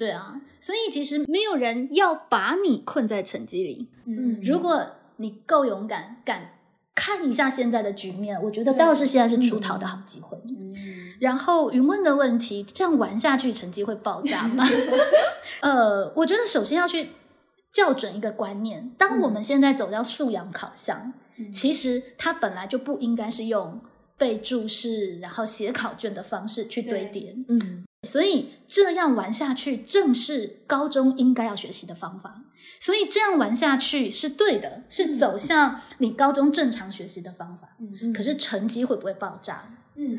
对啊，所以其实没有人要把你困在成绩里。嗯如果你够勇敢，敢看一下现在的局面，我觉得倒是现在是出逃的好机会。嗯然后云问的问题，这样玩下去成绩会爆炸吗？*laughs* 呃，我觉得首先要去校准一个观念，当我们现在走到素养考项，其实它本来就不应该是用背注释然后写考卷的方式去堆叠，嗯所以这样玩下去正是高中应该要学习的方法。所以这样玩下去是对的，是走向你高中正常学习的方法。嗯可是成绩会不会爆炸？嗯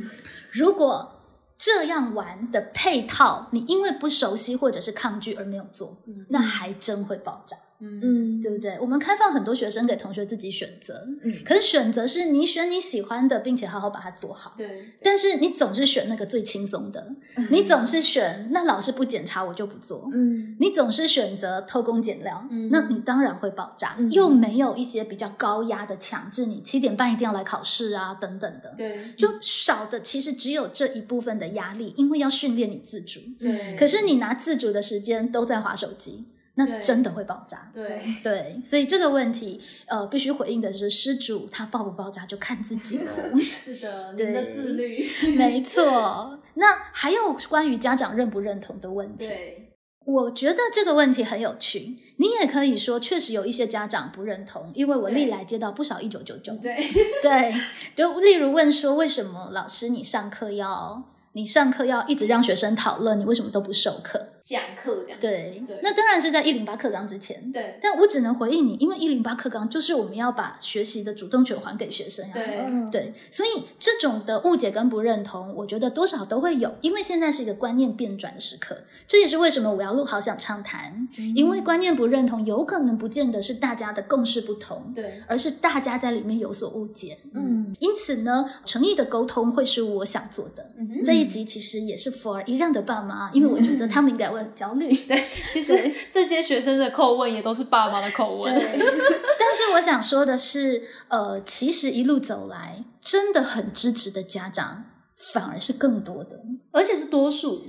如果这样玩的配套，你因为不熟悉或者是抗拒而没有做，那还真会爆炸，嗯嗯。对不对？我们开放很多学生给同学自己选择，嗯。可是选择是你选你喜欢的，并且好好把它做好。对，但是你总是选那个最轻松的，*laughs* 你总是选那老师不检查我就不做，嗯。你总是选择偷工减料，嗯。那你当然会爆炸，嗯。又没有一些比较高压的强制你七点半一定要来考试啊等等的，对，就少的其实只有这一部分的压力，因为要训练你自主。对，可是你拿自主的时间都在划手机，那真的会爆炸。*laughs* 对，对，所以这个问题，呃，必须回应的是失主他爆不爆炸就看自己了。*laughs* 是的，对 *laughs* 您的自律，没错。那还有关于家长认不认同的问题，对，我觉得这个问题很有趣。你也可以说，确实有一些家长不认同，因为我历来接到不少一九九九。对，对，就例如问说，为什么老师你上课要你上课要一直让学生讨论，你为什么都不授课？讲课这样，对，对那当然是在一零八课纲之前。对，但我只能回应你，因为一零八课纲就是我们要把学习的主动权还给学生呀、对，嗯对，所以这种的误解跟不认同，我觉得多少都会有，因为现在是一个观念变转的时刻。这也是为什么我要录好想畅谈，因为观念不认同，有可能不见得是大家的共识不同，对，而是大家在里面有所误解。嗯因此呢，诚意的沟通会是我想做的。这一集其实也是 for 一让的爸妈，因为我觉得 *laughs* 他们应该会很焦虑。*laughs* 对，其实这些学生的口问也都是爸妈的口问，对，*laughs* 但是我想说的是，呃，其实一路走来，真的很支持的家长反而是更多的，而且是多数，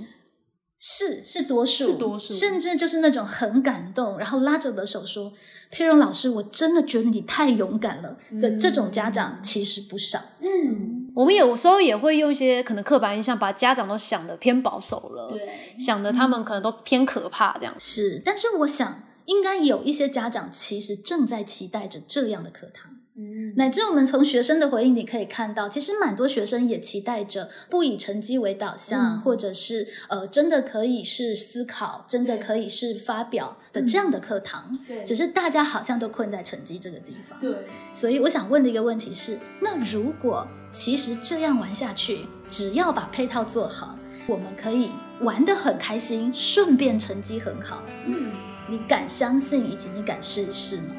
是是多数，是多数甚至就是那种很感动，然后拉着我的手说：“佩蓉老师，我真的觉得你太勇敢了。”的这种家长其实不少。嗯，我们有时候也会用一些可能刻板印象，把家长都想的偏保守了，，对，想的他们可能都偏可怕这样，是，但是我想。应该有一些家长其实正在期待着这样的课堂。嗯，乃至我们从学生的回应里可以看到，其实蛮多学生也期待着不以成绩为导向，嗯或者是呃，真的可以是思考，真的可以是发表的这样的课堂。对只是大家好像都困在成绩这个地方。对，所以我想问的一个问题是：那如果其实这样玩下去，只要把配套做好，我们可以玩得很开心，顺便成绩很好，嗯，你敢相信以及你敢试一试吗？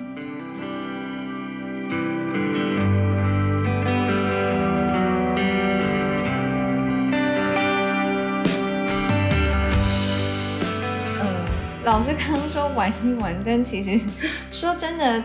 嗯，老师刚刚说玩一玩，但其实 *laughs* 说真的，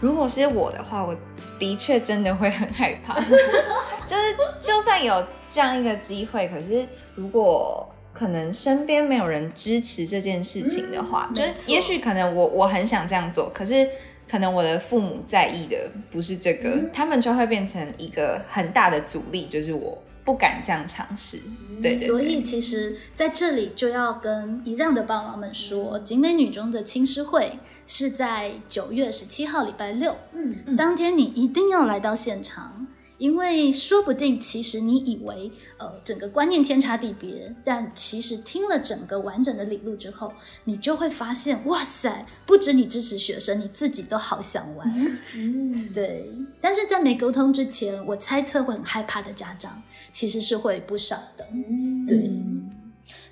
如果是我的话，我的确真的会很害怕。*laughs* 就是就算有这样一个机会，可是如果可能身边没有人支持这件事情的话，就是也许可能我我很想这样做，可是。可能我的父母在意的不是这个，嗯。他们就会变成一个很大的阻力，就是我不敢这样尝试。对对对，所以其实在这里就要跟一让的爸妈们说，景美女中的青师会是在九月十七号礼拜六，嗯嗯。当天你一定要来到现场，因为说不定其实你以为呃整个观念天差地别，但其实听了整个完整的理路之后，你就会发现，哇塞，不止你支持学生，你自己都好想玩。嗯，*laughs* 对，但是在没沟通之前，我猜测会很害怕的家长其实是会不少的。嗯对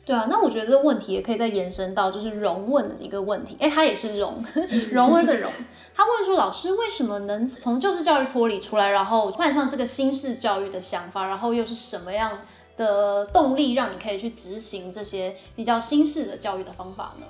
对啊，那我觉得这个问题也可以再延伸到就是容问的一个问题。哎，他也是容，*laughs* 容儿的容。他问说：“老师为什么能从旧式教育脱离出来，然后换上这个新式教育的想法？然后又是什么样的动力让你可以去执行这些比较新式的教育的方法呢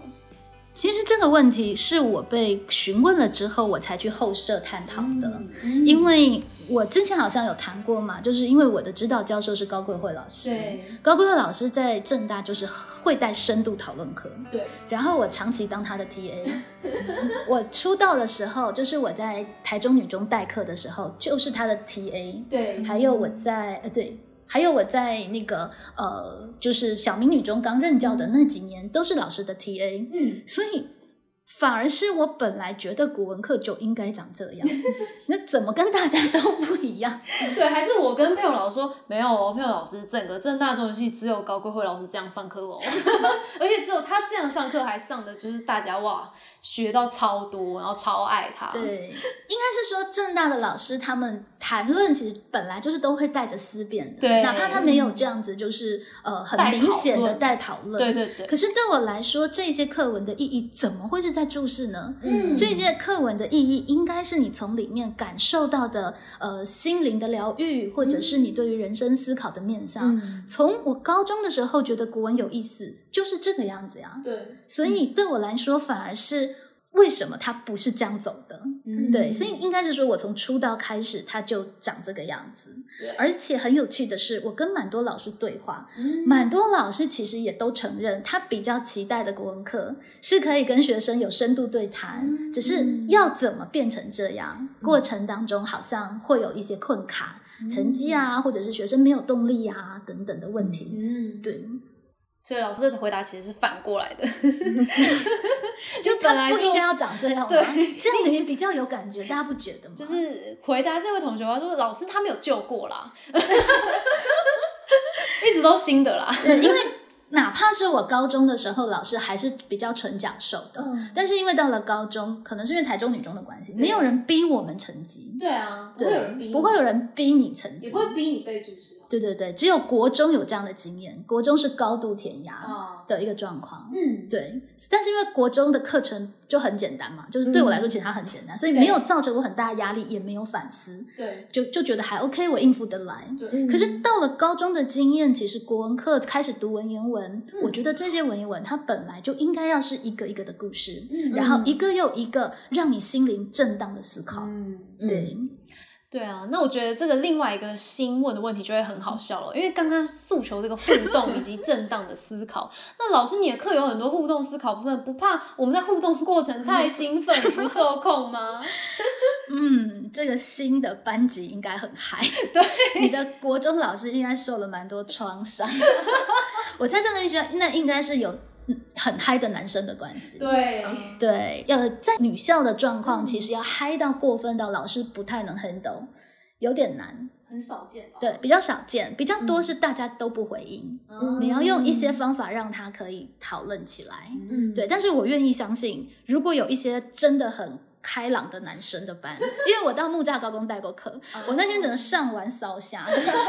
其实这个问题是我被询问了之后，我才去后设探讨的。嗯因为我之前好像有谈过嘛，就是因为我的指导教授是高贵慧老师，对高贵慧老师在正大就是会带深度讨论课，对，然后我长期当他的 TA。*laughs* 我出道的时候，就是我在台中女中代课的时候，就是他的 TA。对还有我在呃对，还有我在那个呃，就是小明女中刚任教的那几年，都是老师的 TA。嗯，所以反而是我本来觉得古文课就应该长这样，那怎么跟大家都不一样？*laughs* 对，还是我跟佩友老师说没有哦，佩友老师整个正大中文系只有高贵慧老师这样上课哦，*laughs* 而且只有他这样上课还上的就是大家哇学到超多，然后超爱他。对，应该是说正大的老师他们谈论其实本来就是都会带着思辨的，对哪怕他没有这样子，就是呃很明显的带讨论，对对对可是对我来说，这些课文的意义怎么会是在注释呢？嗯这些课文的意义应该是你从里面感受到的，呃，心灵的疗愈，或者是你对于人生思考的面向。嗯，从我高中的时候觉得古文有意思，就是这个样子呀。对，所以对我来说，反而是为什么他不是这样走的？嗯。对，所以应该是说我从出道开始，他就长这个样子。而且很有趣的是，我跟蛮多老师对话，嗯。蛮多老师其实也都承认，他比较期待的国文课是可以跟学生有深度对谈，嗯只是要怎么变成这样，过程当中好像会有一些困卡，成绩啊，或者是学生没有动力啊等等的问题。嗯，对，所以老师的回答其实是反过来的，*laughs* *laughs* 就本来就不应该要长这样吗？对 *laughs* 这样你比较有感觉，大家不觉得吗？就是回答这位同学，他说老师他没有救过啦，*laughs* 一直都新的啦。对，因为哪怕是我高中的时候，老师还是比较纯讲授的，嗯。但是因为到了高中，可能是因为台中女中的关系，没有人逼我们成绩，对啊，不，会有人逼你，不会有人逼你成绩，也不会逼你背注释对对对，只有国中有这样的经验，国中是高度填鸭啊。的一个状况。嗯，对，但是因为国中的课程就很简单嘛，就是对我来说其实它很简单，所以没有造成我很大的压力，也没有反思，对就就觉得还 OK，我应付得来。对，可是到了高中的经验，其实国文课开始读文言文，嗯。我觉得这些文言文它本来就应该要是一个一个的故事，嗯然后一个又一个让你心灵震荡的思考。嗯，对，对啊，那我觉得这个另外一个新问的问题就会很好笑了，因为刚刚诉求这个互动以及 *laughs* 震荡的思考，那老师你的课有很多互动思考部分，不怕我们在互动过程太兴奋不受控吗？*laughs* 嗯，这个新的班级应该很嗨。对，*laughs* 你的国中老师应该受了蛮多创伤。我猜测那些那应该是有嗯很嗨的男生的关系。对，对，呃，在女校的状况，其实要嗨到过分到老师不太能 handle，有点难。很少见吧？对，比较少见，比较多是大家都不回应。嗯你要用一些方法让他可以讨论起来。嗯对，但是我愿意相信，如果有一些真的很开朗的男生的班，*laughs* 因为我到木栅高工带过课，我那天整个上完扫瞎，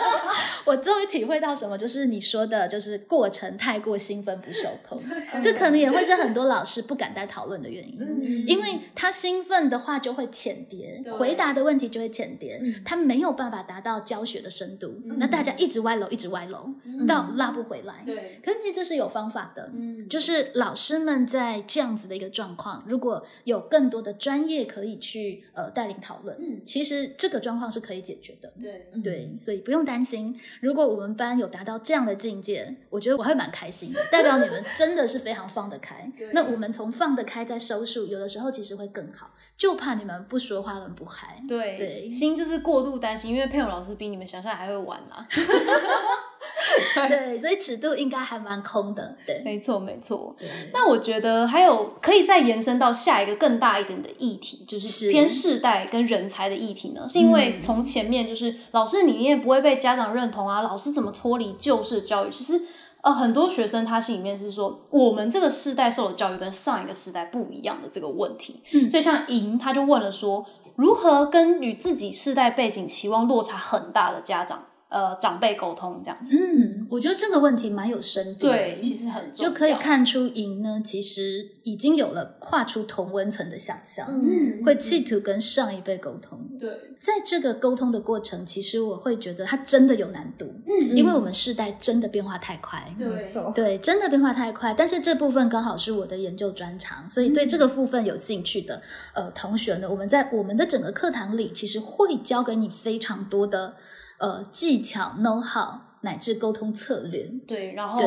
*laughs* 我终于体会到什么，就是你说的，就是过程太过兴奋不受控，*laughs* 这可能也会是很多老师不敢带讨论的原因。嗯。因为他兴奋的话就会浅碟，回答的问题就会浅碟，他没有办法达到教学的深度，那大家一直歪楼，一直歪楼，到拉不回来。对，可是其实这是有方法的，嗯。就是老师们在这样子的一个状况，如果有更多的专业可以去呃带领讨论，嗯其实这个状况是可以解决的。对，对，所以不用担心。如果我们班有达到这样的境界，我觉得我会蛮开心的，代表你们真的是非常放得开。*laughs* 那我们从放得开再收束，有的时候其实会更好。就怕你们不说话，跟不嗨。对对心就是过度担心，因为佩勇老师比你们想象还会晚啦。*laughs* *laughs* *laughs* 对，所以尺度应该还蛮空的。对，没错，没错。对那我觉得还有可以再延伸到下一个更大一点的议题，就是是偏世代跟人才的议题呢，是因为从前面就是老师理念不会被家长认同啊，老师怎么脱离旧式教育？其实呃，很多学生他心里面是说，我们这个世代受的教育跟上一个世代不一样的这个问题。嗯所以像莹他就问了说，如何跟与自己世代背景期望落差很大的家长呃长辈沟通这样子？嗯，我觉得这个问题蛮有深度。对，其实很重要就可以看出赢呢，其实已经有了跨出同温层的想象，嗯会企图跟上一辈沟通。对，在这个沟通的过程，其实我会觉得它真的有难度，嗯因为我们世代真的变化太快。没错，对，真的变化太快，但是这部分刚好是我的研究专长，所以对这个部分有兴趣的呃同学呢，我们在我们的整个课堂里，其实会教给你非常多的呃技巧、know how 乃至沟通策略。对，然后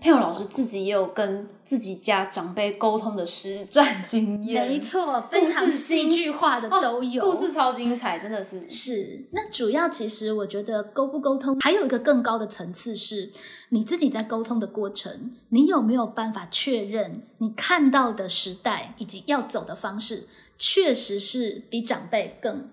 佩勇老师自己也有跟自己家长辈沟通的实战经验，没错，非常戏剧化的都有。故事超精彩，真的是。是，那主要其实我觉得沟不沟通，还有一个更高的层次是，你自己在沟通的过程，你有没有办法确认你看到的时代以及要走的方式，确实是比长辈更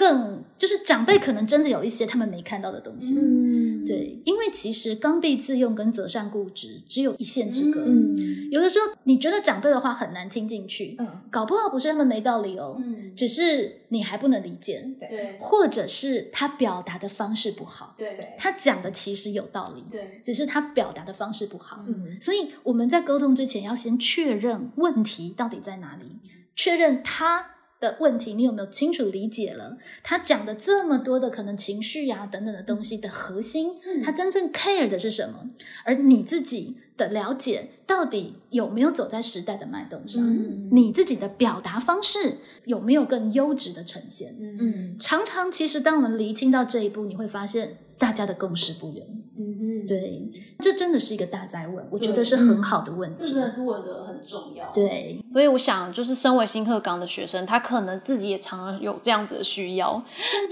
更，就是长辈可能真的有一些他们没看到的东西。嗯，对，因为其实刚愎自用跟择善固执只有一线之隔。嗯有的时候你觉得长辈的话很难听进去，嗯，搞不好不是他们没道理哦，嗯，只是你还不能理解。对或者是他表达的方式不好，对对他讲的其实有道理，对，只是他表达的方式不好。嗯所以我们在沟通之前要先确认问题到底在哪里，确认他的问题你有没有清楚理解了，他讲的这么多的可能情绪呀、等等的东西的核心，他真正 care 的是什么，而你自己的了解到底有没有走在时代的脉动上，嗯你自己的表达方式有没有更优质的呈现？嗯嗯常常其实当我们厘清到这一步，你会发现大家的共识不远。嗯嗯，对，这真的是一个大灾问，我觉得是很好的问题这真。的是问的很重要。。对，所以我想，就是身为新课纲的学生，他可能自己也常常有这样子的需要，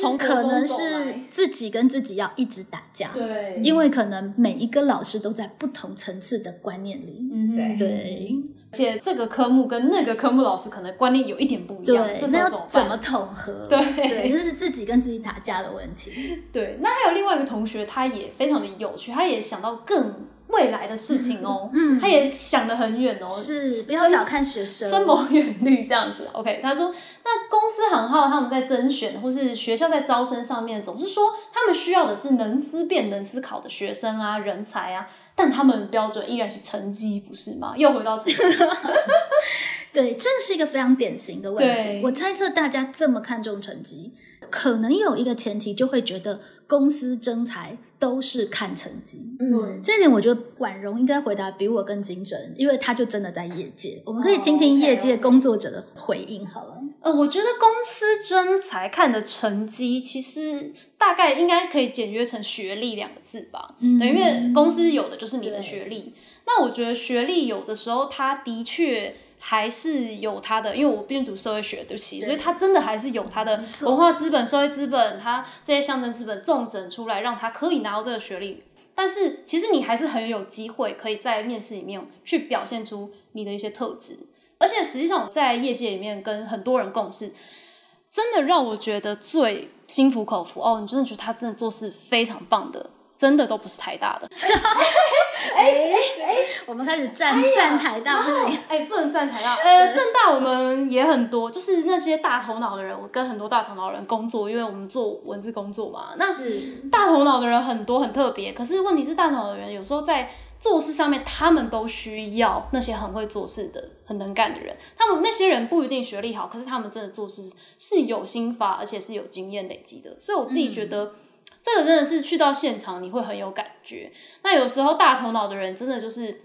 从可能是自己跟自己要一直打架，对因为可能每一个老师都在不同层次的观念里。嗯对对而且这个科目跟那个科目老师可能观念有一点不一样，那？要怎么统合？对对，这是自己跟自己打架的问题。对，那还有另外一个同学，他也非常的有趣，他也想到更未来的事情哦，嗯他也想得很远哦，是，不要小看学生。深谋远虑这样子。OK，他说，那公司行号他们在甄选或是学校在招生上面，总是说他们需要的是能思辨、能思考的学生啊、人才啊，但他们标准依然是成绩，不是吗？又回到成绩。*laughs* 对，这是一个非常典型的问对题。我猜测大家这么看重成绩，可能有一个前提，就会觉得公司征才都是看成绩。嗯，这一点我觉得婉容应该回答比我更精准，因为他就真的在业界。我们可以听听业界工作者的回应好了。呃，我觉得公司征才看的成绩，其实大概应该可以简约成学历两个字吧。嗯对，因为公司有的就是你的对学历。那我觉得学历有的时候，它的确还是有它的，因为我毕竟读社会学，对不起，所以它真的还是有它的文化资本、社会资本，它这些象征资本重整出来，让它可以拿到这个学历。但是其实你还是很有机会可以在面试里面去表现出你的一些特质。而且实际上我在业界里面跟很多人共事，真的让我觉得最心服口服哦，你真的觉得他真的做事非常棒的，真的都不是台大的。*laughs* 哎哎，我们开始站站台大不行，*laughs* 哎，不能站台大。呃，正大我们也很多，就是那些大头脑的人，我跟很多大头脑的人工作，因为我们做文字工作嘛。那是大头脑的人很多，很特别。可是问题是，大头脑的人有时候在做事上面，他们都需要那些很会做事的、很能干的人。他们那些人不一定学历好，可是他们真的做事是有心法，而且是有经验累积的。所以我自己觉得。这个真的是去到现场你会很有感觉。那有时候大头脑的人真的就是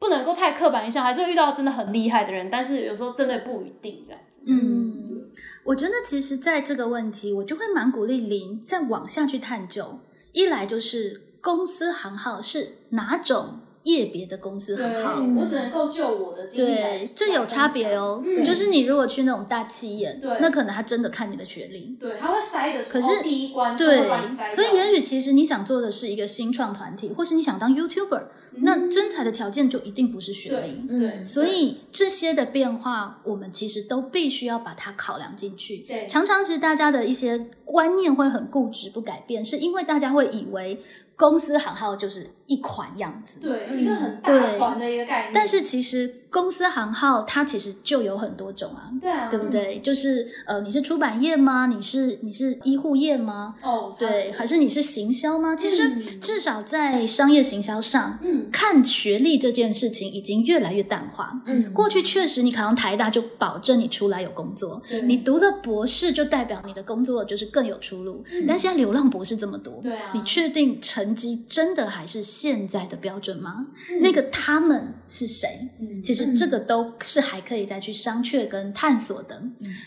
不能够太刻板印象，还是会遇到真的很厉害的人，但是有时候真的不一定这样。嗯，我觉得其实在这个问题，我就会蛮鼓励林再往下去探究。一来就是公司行号是哪种。业别的公司很好，我只能够就我的经验。对，这有差别哦。就是你如果去那种大企业，那可能他真的看你的学历。对，他会筛的。可是第一关对，可是也许其实你想做的是一个新创团体，或是你想当 YouTuber，那真才的条件就一定不是学历。对，所以这些的变化，我们其实都必须要把它考量进去。对，常常其实大家的一些观念会很固执不改变，是因为大家会以为。公司行号就是一款样子，对，一个很大团的一个概念。但是其实公司行号它其实就有很多种啊，对啊，对不对？就是呃，你是出版业吗？你是你是医护业吗？哦，对，还是你是行销吗？其实至少在商业行销上，嗯，看学历这件事情已经越来越淡化。嗯，过去确实你考上台大就保证你出来有工作，你读了博士就代表你的工作就是更有出路。但现在流浪博士这么多，对啊，你确定成？成绩真的还是现在的标准吗？那个他们是谁？其实这个都是还可以再去商榷跟探索的。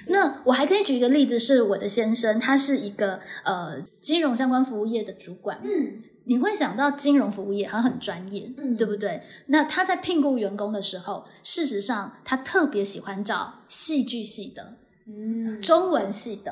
那我还可以举一个例子，是我的先生，他是一个呃金融相关服务业的主管。嗯，你会想到金融服务业他很专业，对不对？那他在聘雇员工的时候，事实上他特别喜欢找戏剧系的。嗯，中文系的，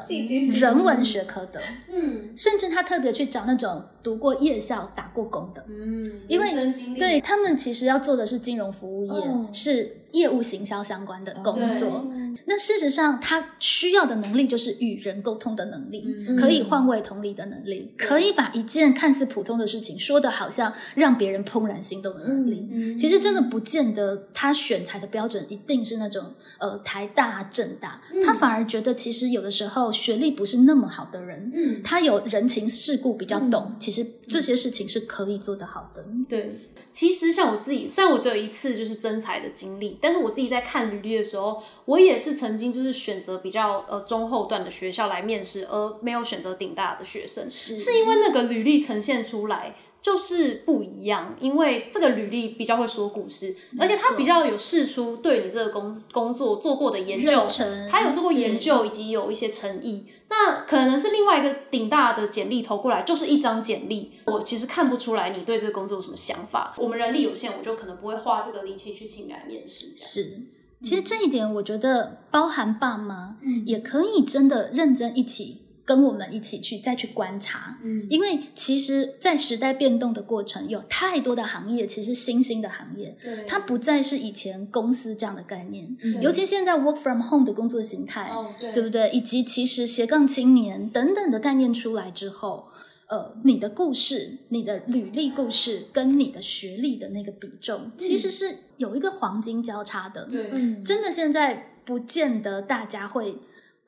人文学科的，嗯，甚至他特别去找那种读过夜校、打过工的，嗯，因为对他们其实要做的是金融服务业，是业务行销相关的工作。那事实上，他需要的能力就是与人沟通的能力，可以换位同理的能力，可以把一件看似普通的事情说的好像让别人怦然心动的能力。其实真的不见得他选材的标准一定是那种呃台大、政大，他反而觉得其实有的时候学历不是那么好的人，他有人情世故比较懂，其实这些事情是可以做得好的。对。其实像我自己，虽然我只有一次就是真才的经历，但是我自己在看履历的时候，我也是曾经就是选择比较呃中后段的学校来面试，而没有选择顶大的学生，是是因为那个履历呈现出来就是不一样，因为这个履历比较会说故事，而且他比较有试出对你这个工工作做过的研究，他有做过研究以及有一些诚意。那可能是另外一个顶大的简历投过来，就是一张简历，我其实看不出来你对这个工作有什么想法。我们人力有限，我就可能不会花这个力气去请你来面试。是，其实这一点我觉得包含爸妈，也可以真的认真一起。跟我们一起去再去观察，嗯，因为其实，在时代变动的过程，有太多的行业其实新兴的行业，它不再是以前公司这样的概念，尤其现在 work from home 的工作形态，对。不对？以及其实斜杠青年等等的概念出来之后，呃，你的故事、你的履历故事跟你的学历的那个比重，其实是有一个黄金交叉的，对，真的现在不见得大家会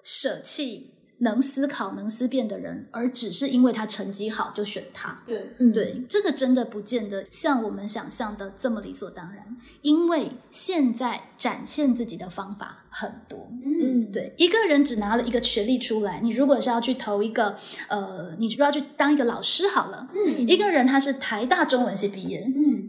舍弃。能思考、能思辨的人，而只是因为他成绩好就选他。对，对，这个真的不见得像我们想象的这么理所当然。因为现在展现自己的方法很多。嗯，对，一个人只拿了一个学历出来，你如果是要去投一个，呃，你要去当一个老师好了。嗯，一个人他是台大中文系毕业。嗯。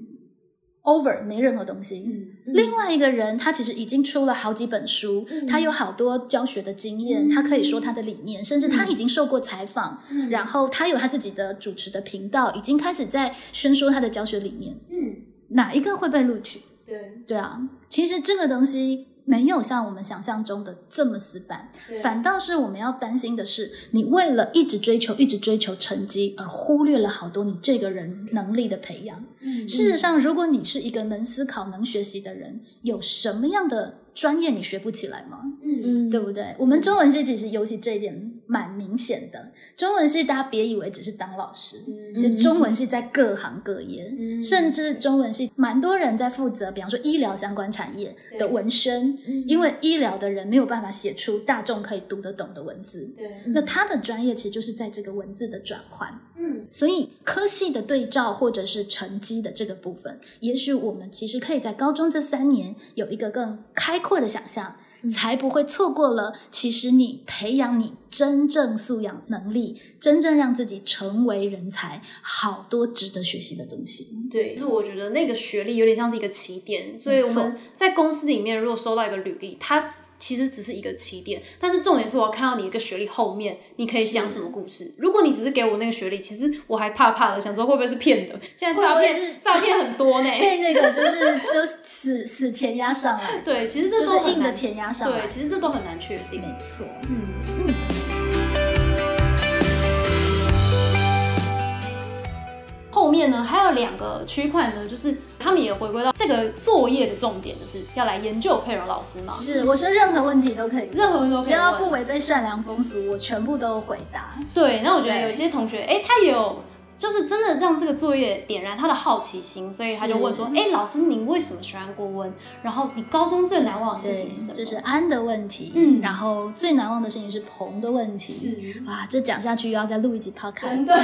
Over 没任何东西。另外一个人，他其实已经出了好几本书，他有好多教学的经验，他可以说他的理念，甚至他已经受过采访，然后他有他自己的主持的频道，已经开始在宣说他的教学理念。嗯，哪一个会被录取？对对啊，其实这个东西没有像我们想象中的这么死板，反倒是我们要担心的是，你为了一直追求、一直追求成绩，而忽略了好多你这个人能力的培养。事实上，如果你是一个能思考、能学习的人，有什么样的专业你学不起来吗？嗯对不对？我们中文系其实尤其这一点蛮明显的。中文系大家别以为只是当老师，其实中文系在各行各业，嗯。甚至中文系蛮多人在负责，比方说医疗相关产业的文宣，因为医疗的人没有办法写出大众可以读得懂的文字，对，那他的专业其实就是在这个文字的转换。嗯。所以科系的对照或者是成绩的这个部分，也许我们其实可以在高中这三年有一个更开阔的想象，才不会错过了。其实你培养你真正素养能力，真正让自己成为人才，好多值得学习的东西。对，就是我觉得那个学历有点像是一个起点，所以我们在公司里面如果收到一个履历，它其实只是一个起点，但是重点是我要看到你一个学历后面你可以讲什么故事。如果你只是给我那个学历，其实我还怕怕的，想说会不会是骗的？现在诈骗是诈骗很多呢。*laughs* 被那个就是就死死填压上来，对，其实这就是硬的都很对，，其实这都很难确定。没错。嗯嗯，后面呢还有两个区块呢，就是他们也回归到这个作业的重点，就是要来研究佩蓉老师嘛。是，我说任何问题都可以，任何人都可只以只要不违背善良风俗，我全部都回答。对，那我觉得对有些同学，哎，他也有。就是真的让这个作业点燃他的好奇心，所以他就问说：“哎，老师，您为什么喜欢国文？然后你高中最难忘的事情是什么？”这是安的问题。嗯然后最难忘的事情是彭的问题。是哇，这讲下去又要再录一集 podcast。真的，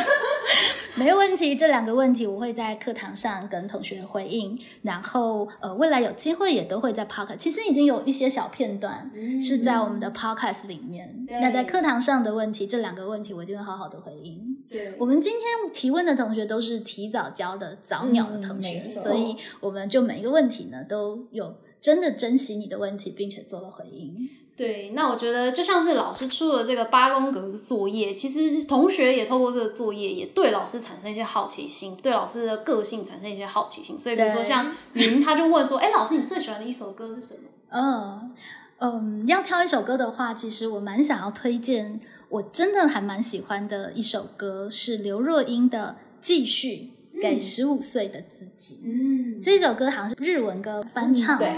*laughs* 没有问题，这两个问题我会在课堂上跟同学回应，然后呃，未来有机会也都会在 podcast。其实已经有一些小片段是在我们的 podcast 里面。嗯那在课堂上的问题，这两个问题我一定会好好的回应。对我们今天提问的同学都是提早教的早鸟的同学，嗯所以我们就每一个问题呢都有真的珍惜你的问题，并且做了回应。对，那我觉得就像是老师出了这个八宫格的作业，其实同学也透过这个作业，也对老师产生一些好奇心，对老师的个性产生一些好奇心。所以比如说像云，他就问说：“哎，老师，你最喜欢的一首歌是什么嗯嗯，要挑一首歌的话，其实我蛮想要推荐，我真的还蛮喜欢的一首歌是刘若英的《继续给十五岁的自己》。嗯这首歌好像是日文歌翻唱的。对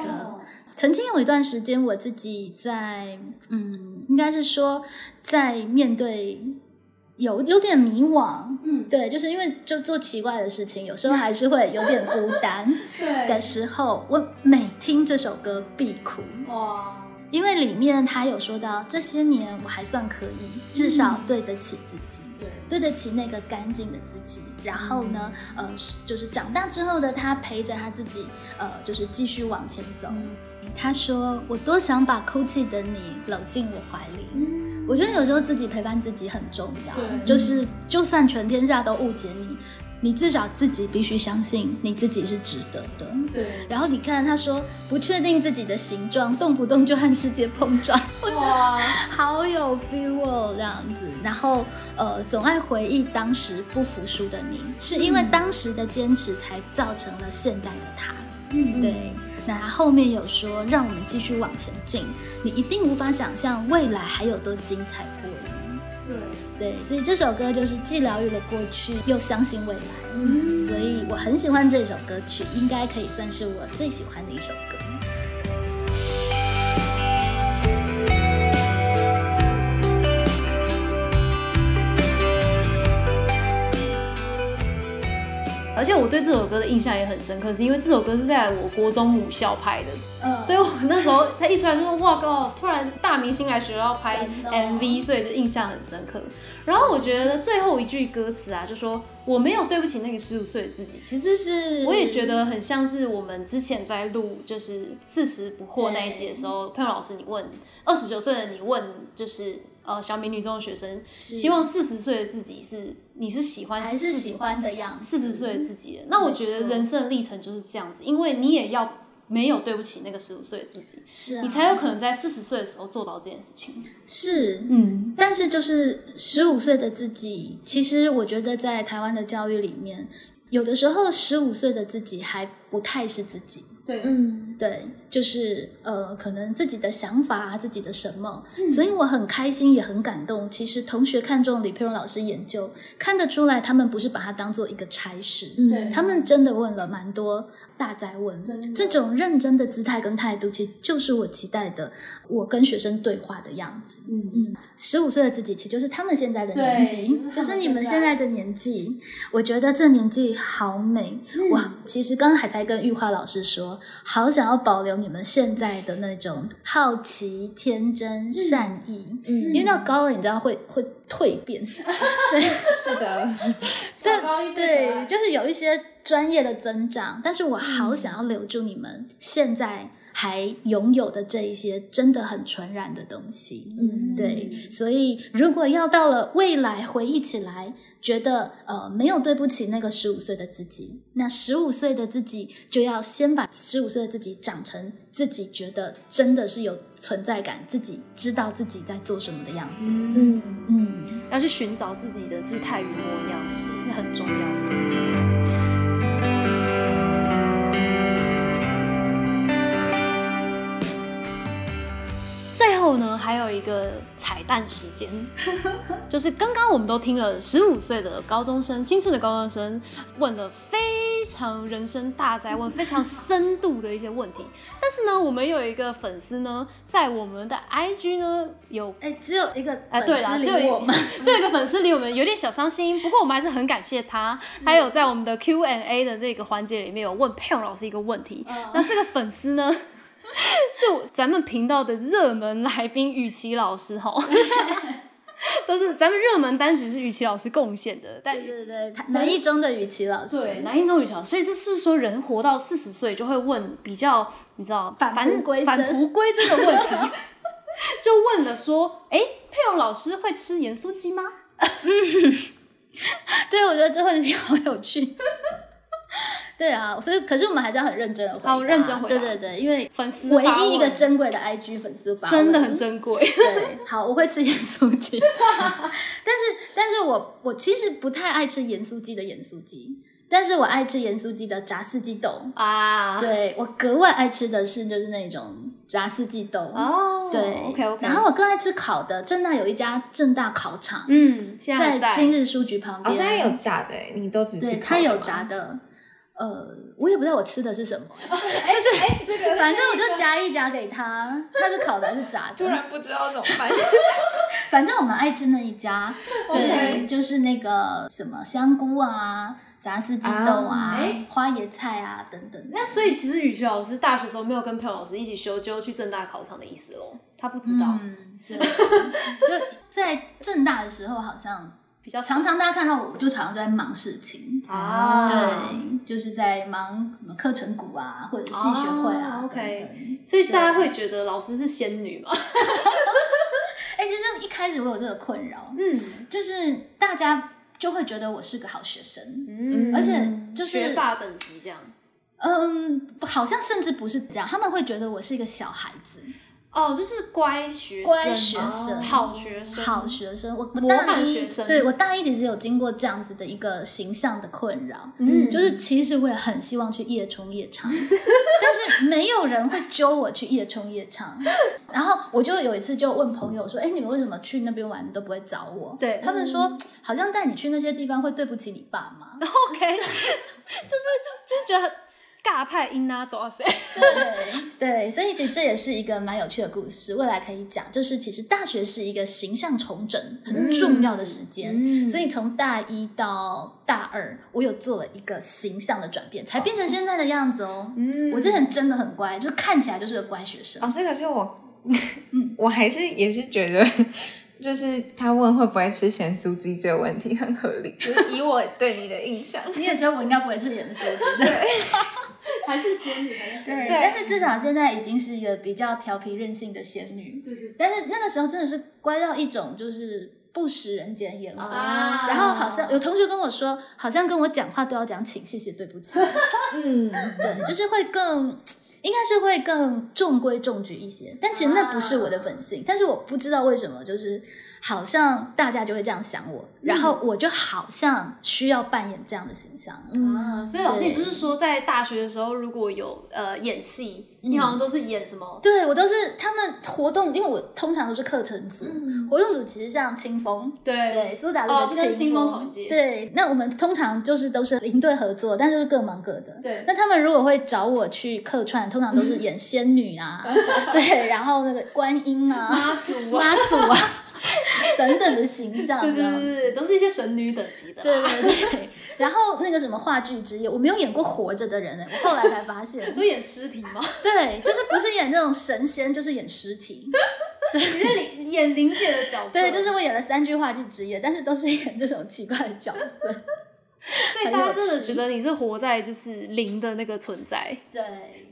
曾经有一段时间，我自己在嗯，应该是说在面对有有点迷惘，嗯，对，就是因为就做奇怪的事情，有时候还是会有点孤单的 *laughs* 对，时候，我每听这首歌必哭。哇，因为里面他有说到，这些年我还算可以，至少对得起自己，对，对得起那个干净的自己。然后呢，呃，就是长大之后的他陪着他自己，呃，就是继续往前走。他说：“我多想把哭泣的你搂进我怀里。嗯，我觉得有时候自己陪伴自己很重要，对就是就算全天下都误解你，你至少自己必须相信你自己是值得的。对，然后你看，他说不确定自己的形状，动不动就和世界碰撞，哇，*laughs* 好有 feel 哦，这样子。然后呃，总爱回忆当时不服输的你，是因为当时的坚持才造成了现在的他。嗯，对，那他后面有说，让我们继续往前进，你一定无法想象未来还有多精彩。对，所以这首歌就是既疗愈了过去，又相信未来。嗯，所以我很喜欢这首歌曲，应该可以算是我最喜欢的一首歌。而且我对这首歌的印象也很深刻，是因为这首歌是在我国中母校拍的，嗯所以我那时候他一出来就说哇靠，突然大明星来学校拍 MV，所以就印象很深刻。然后我觉得最后一句歌词啊，就说我没有对不起那个十五岁的自己，其实是我也觉得很像是我们之前在录就是四十不惑那一集的时候，佩蓉老师你问二十九岁的你问就是呃小美女中的学生，希望四十岁的自己是你是喜欢还是喜欢的样子。四十岁的自己的。那我觉得人生的历程就是这样子，因为你也要没有对不起那个十五岁的自己，是啊，你才有可能在四十岁的时候做到这件事情。是。嗯，但是就是十五岁的自己，其实我觉得在台湾的教育里面，有的时候十五岁的自己还不太是自己。对，嗯。对，就是呃，可能自己的想法啊，自己的什么，嗯。所以我很开心，也很感动。其实同学看中李佩蓉老师研究，看得出来，他们不是把它当做一个差事，嗯。他们真的问了蛮多大灾问，这种认真的姿态跟态度，其实就是我期待的，我跟学生对话的样子。嗯。嗯，十五岁的自己，其实就是他们现在的年纪，就是就是你们现在的年纪。我觉得这年纪好美。嗯。我其实刚刚还在跟玉花老师说，好想要保留你们现在的那种好奇、天真、善意。嗯因为到高二，你知道会会蜕变，*laughs* 对。是的，*laughs* 对，就是有一些专业的增长，但是我好想要留住你们现在还拥有的这一些真的很纯然的东西。嗯对，所以如果要到了未来回忆起来，觉得呃没有对不起那个十五岁的自己，那十五岁的自己就要先把十五岁的自己长成自己觉得真的是有存在感，自己知道自己在做什么的样子。嗯嗯，要去寻找自己的姿态与模样是很重要的。最后呢，还有一个彩蛋时间，*laughs* 就是刚刚我们都听了十五岁的高中生、青春的高中生问了非常人生大灾问、非常深度的一些问题，*laughs* 但是呢，我们有一个粉丝呢，在我们的 IG 呢有哎，只有一个哎，对啦，粉丝只有一理我们？*laughs* 只有一个粉丝离我们有点小伤心，不过我们还是很感谢他。还有在我们的 Q&A 的这个环节里面有问佩蓉老师一个问题，嗯。那这个粉丝呢 *laughs* 是我咱们频道的热门来宾雨琦老师哈，*laughs* 都是咱们热门单集是雨琦老师贡献的，但对对对，他南一中的雨琦老师，对，南一中雨琦老师，所以这是不是说人活到四十岁就会问比较你知道返璞归真返璞归真的问题？*laughs* 就问了说，哎、佩蓉老师会吃盐酥鸡吗？对，我觉得这问题好有趣。对啊，所以可是我们还是要很认真的回答，好认真回答。对对对，因为粉丝唯一一个珍贵的 IG 粉丝发真的很珍贵。对，好，我会吃盐酥鸡，*laughs* 但是但是我我其实不太爱吃盐酥鸡的盐酥鸡，但是我爱吃盐酥鸡的炸四季豆。啊，对我格外爱吃的是就是那种炸四季豆。哦，对，OK OK。然后我更爱吃烤的，正大有一家正大烤场，嗯，现在在今日书局旁哦，边，现在有炸的欸，你都只对，是烤的吗？它有炸的，呃，我也不知道我吃的是什么，就是、哎这个 *laughs* 反正我就夹一夹给他，他是烤的还是炸的？突然不知道怎么办。反正我们爱吃那一家，对就是那个什么香菇啊、炸四季豆啊、花椰菜啊等等。那所以其实雨琦老师大学时候没有跟佩老师一起修，就去正大考场的意思喽。他不知道，嗯，对，*laughs* 就在正大的时候，好像比较常常大家看到我，我就常常就在忙事情。啊，对，就是在忙什么课程股啊，或者系学会啊。哦，OK 等等所以大家会觉得老师是仙女嘛？*laughs* 哎、其实一开始我有这个困扰，嗯就是大家就会觉得我是个好学生，嗯，而且就是学霸等级这样。嗯，好像甚至不是这样，他们会觉得我是一个小孩子，哦，就是乖学生，乖学生好学生，好学生。我大一学生对我大一其实有经过这样子的一个形象的困扰，嗯就是其实我也很希望去夜冲夜唱，*laughs* 但是没有人会揪我去夜冲夜唱。然后我就有一次就问朋友说：“哎，你们为什么去那边玩都不会找我？”对他们说好像带你去那些地方会对不起你爸妈。*laughs* OK，*laughs* 就是就觉得尬派音啊，多少岁？对对，所以其实这也是一个蛮有趣的故事，未来可以讲。就是其实大学是一个形象重整很重要的时间，嗯所以从大一到大二，我有做了一个形象的转变，才变成现在的样子哦。嗯我之前真的很乖，就是看起来就是个乖学生。老师，可是我，*laughs* 我还是也是觉得，就是他问会不会吃咸酥鸡这个问题很合理，就是以我对你的印象。你也觉得我应该不会是颜色，对不对？还是仙女，还是仙女？对，但是至少现在已经是一个比较调皮任性的仙女。对对但是那个时候真的是乖到一种就是不食人间烟火。啊然后好像有同学跟我说，好像跟我讲话都要讲请、谢谢、对不起，*laughs* 嗯，对，就是会更，应该是会更中规中矩一些。但其实那不是我的本性，但是我不知道为什么，就是好像大家就会这样想我，然后我就好像需要扮演这样的形象。啊，所以老师，对。你不是说在大学的时候，如果有呃演戏，你好像都是演什么？对我都是他们活动，因为我通常都是课程组，活动组其实像清风，对。对，苏打绿是跟清风同一届。对，那我们通常就是都是领队合作，但就是各忙各的。对。那他们如果会找我去客串，通常都是演仙女啊，*laughs* 对，然后那个观音啊、妈祖啊，妈祖啊 *laughs* 等等的形象，对对对对，都是一些神女等级的。对对对，*laughs* 然后那个什么话剧之夜，我没有演过活着的人哎，我后来才发现，*laughs* 都演尸体吗？对，就是不是演那种神仙，就是演尸体。你在演演灵界的角色，对，就是我演了三句话剧之夜，但是都是演这种奇怪的角色。所以大家真的觉得你是活在就是灵的那个存在，对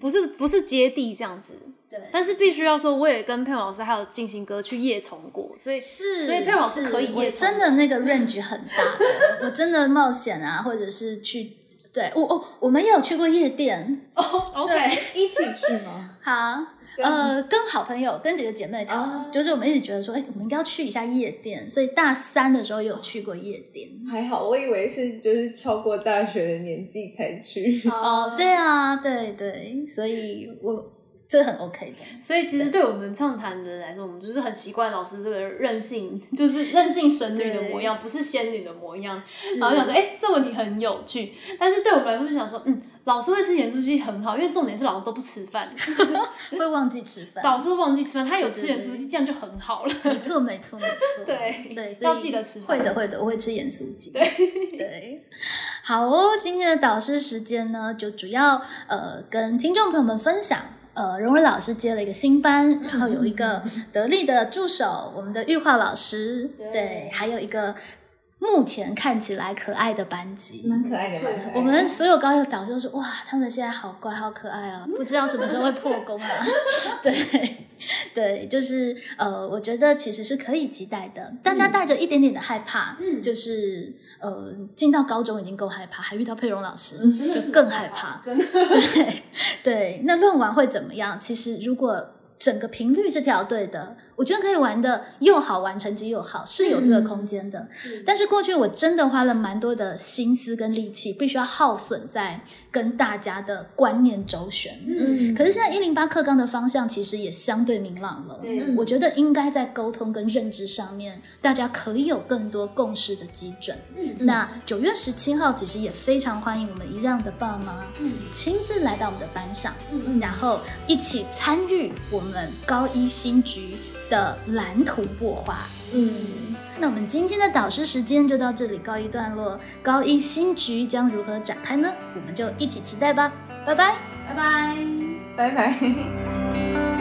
不是不是接地这样子。对，但是必须要说，我也跟佩蓉老师还有静心哥去夜虫过，所以是，所以佩蓉老师可以夜冲真的那个 range 很大的，我真的冒险啊，或者是去。对，我哦，我们也有去过夜店，OK，一起去吗？*laughs* 好，呃，跟好朋友、跟几个姐妹淘，哦就是我们一直觉得说，哎、我们应该要去一下夜店，所以大三的时候有去过夜店。还好，我以为是就是超过大学的年纪才去。哦，对啊，对对，所以我这很 OK 的。所以其实对我们畅谈的人来说，我们就是很习惯老师这个任性，就是任性神女的模样，不是仙女的模样。然后想说，哎、这问题很有趣。但是对我们来说，就想说，嗯，老师会吃盐酥鸡很好，因为重点是老师都不吃饭，*laughs* 会忘记吃饭，老师都忘记吃饭，他有吃盐酥鸡，这样就很好了。没错，没错，没错。对对，要记得吃饭会的，会的，我会吃盐酥鸡。对对，好哦，今天的导师时间呢，就主要呃跟听众朋友们分享。呃，荣伟老师接了一个新班，然后有一个得力的助手，我们的玉化老师，对，还有一个目前看起来可爱的班级，蛮可爱的，蛮可爱的。我们所有高一的导师都说：“哇，他们现在好乖，好可爱啊！*laughs* 不知道什么时候会破功啊。*laughs* ”对，对，就是呃，我觉得其实是可以期待的。大家带着一点点的害怕，嗯就是呃，进到高中已经够害怕，还遇到佩蓉老师，真的是就更害怕。真的。*laughs* 对对，那论文会怎么样？其实如果整个频率是调对的，我觉得可以玩的又好玩，成绩又好，是有这个空间的。是但是过去我真的花了蛮多的心思跟力气，必须要耗损在跟大家的观念周旋。嗯，可是现在一零八课纲的方向其实也相对明朗了，对我觉得应该在沟通跟认知上面，大家可以有更多共识的基准。嗯那九月十七号其实也非常欢迎我们一让的爸妈，嗯亲自来到我们的班上，嗯然后一起参与我们高一新局的蓝图擘画。嗯，那我们今天的导师时间就到这里告一段落，高一新局将如何展开呢？我们就一起期待吧，拜拜。拜拜。拜拜。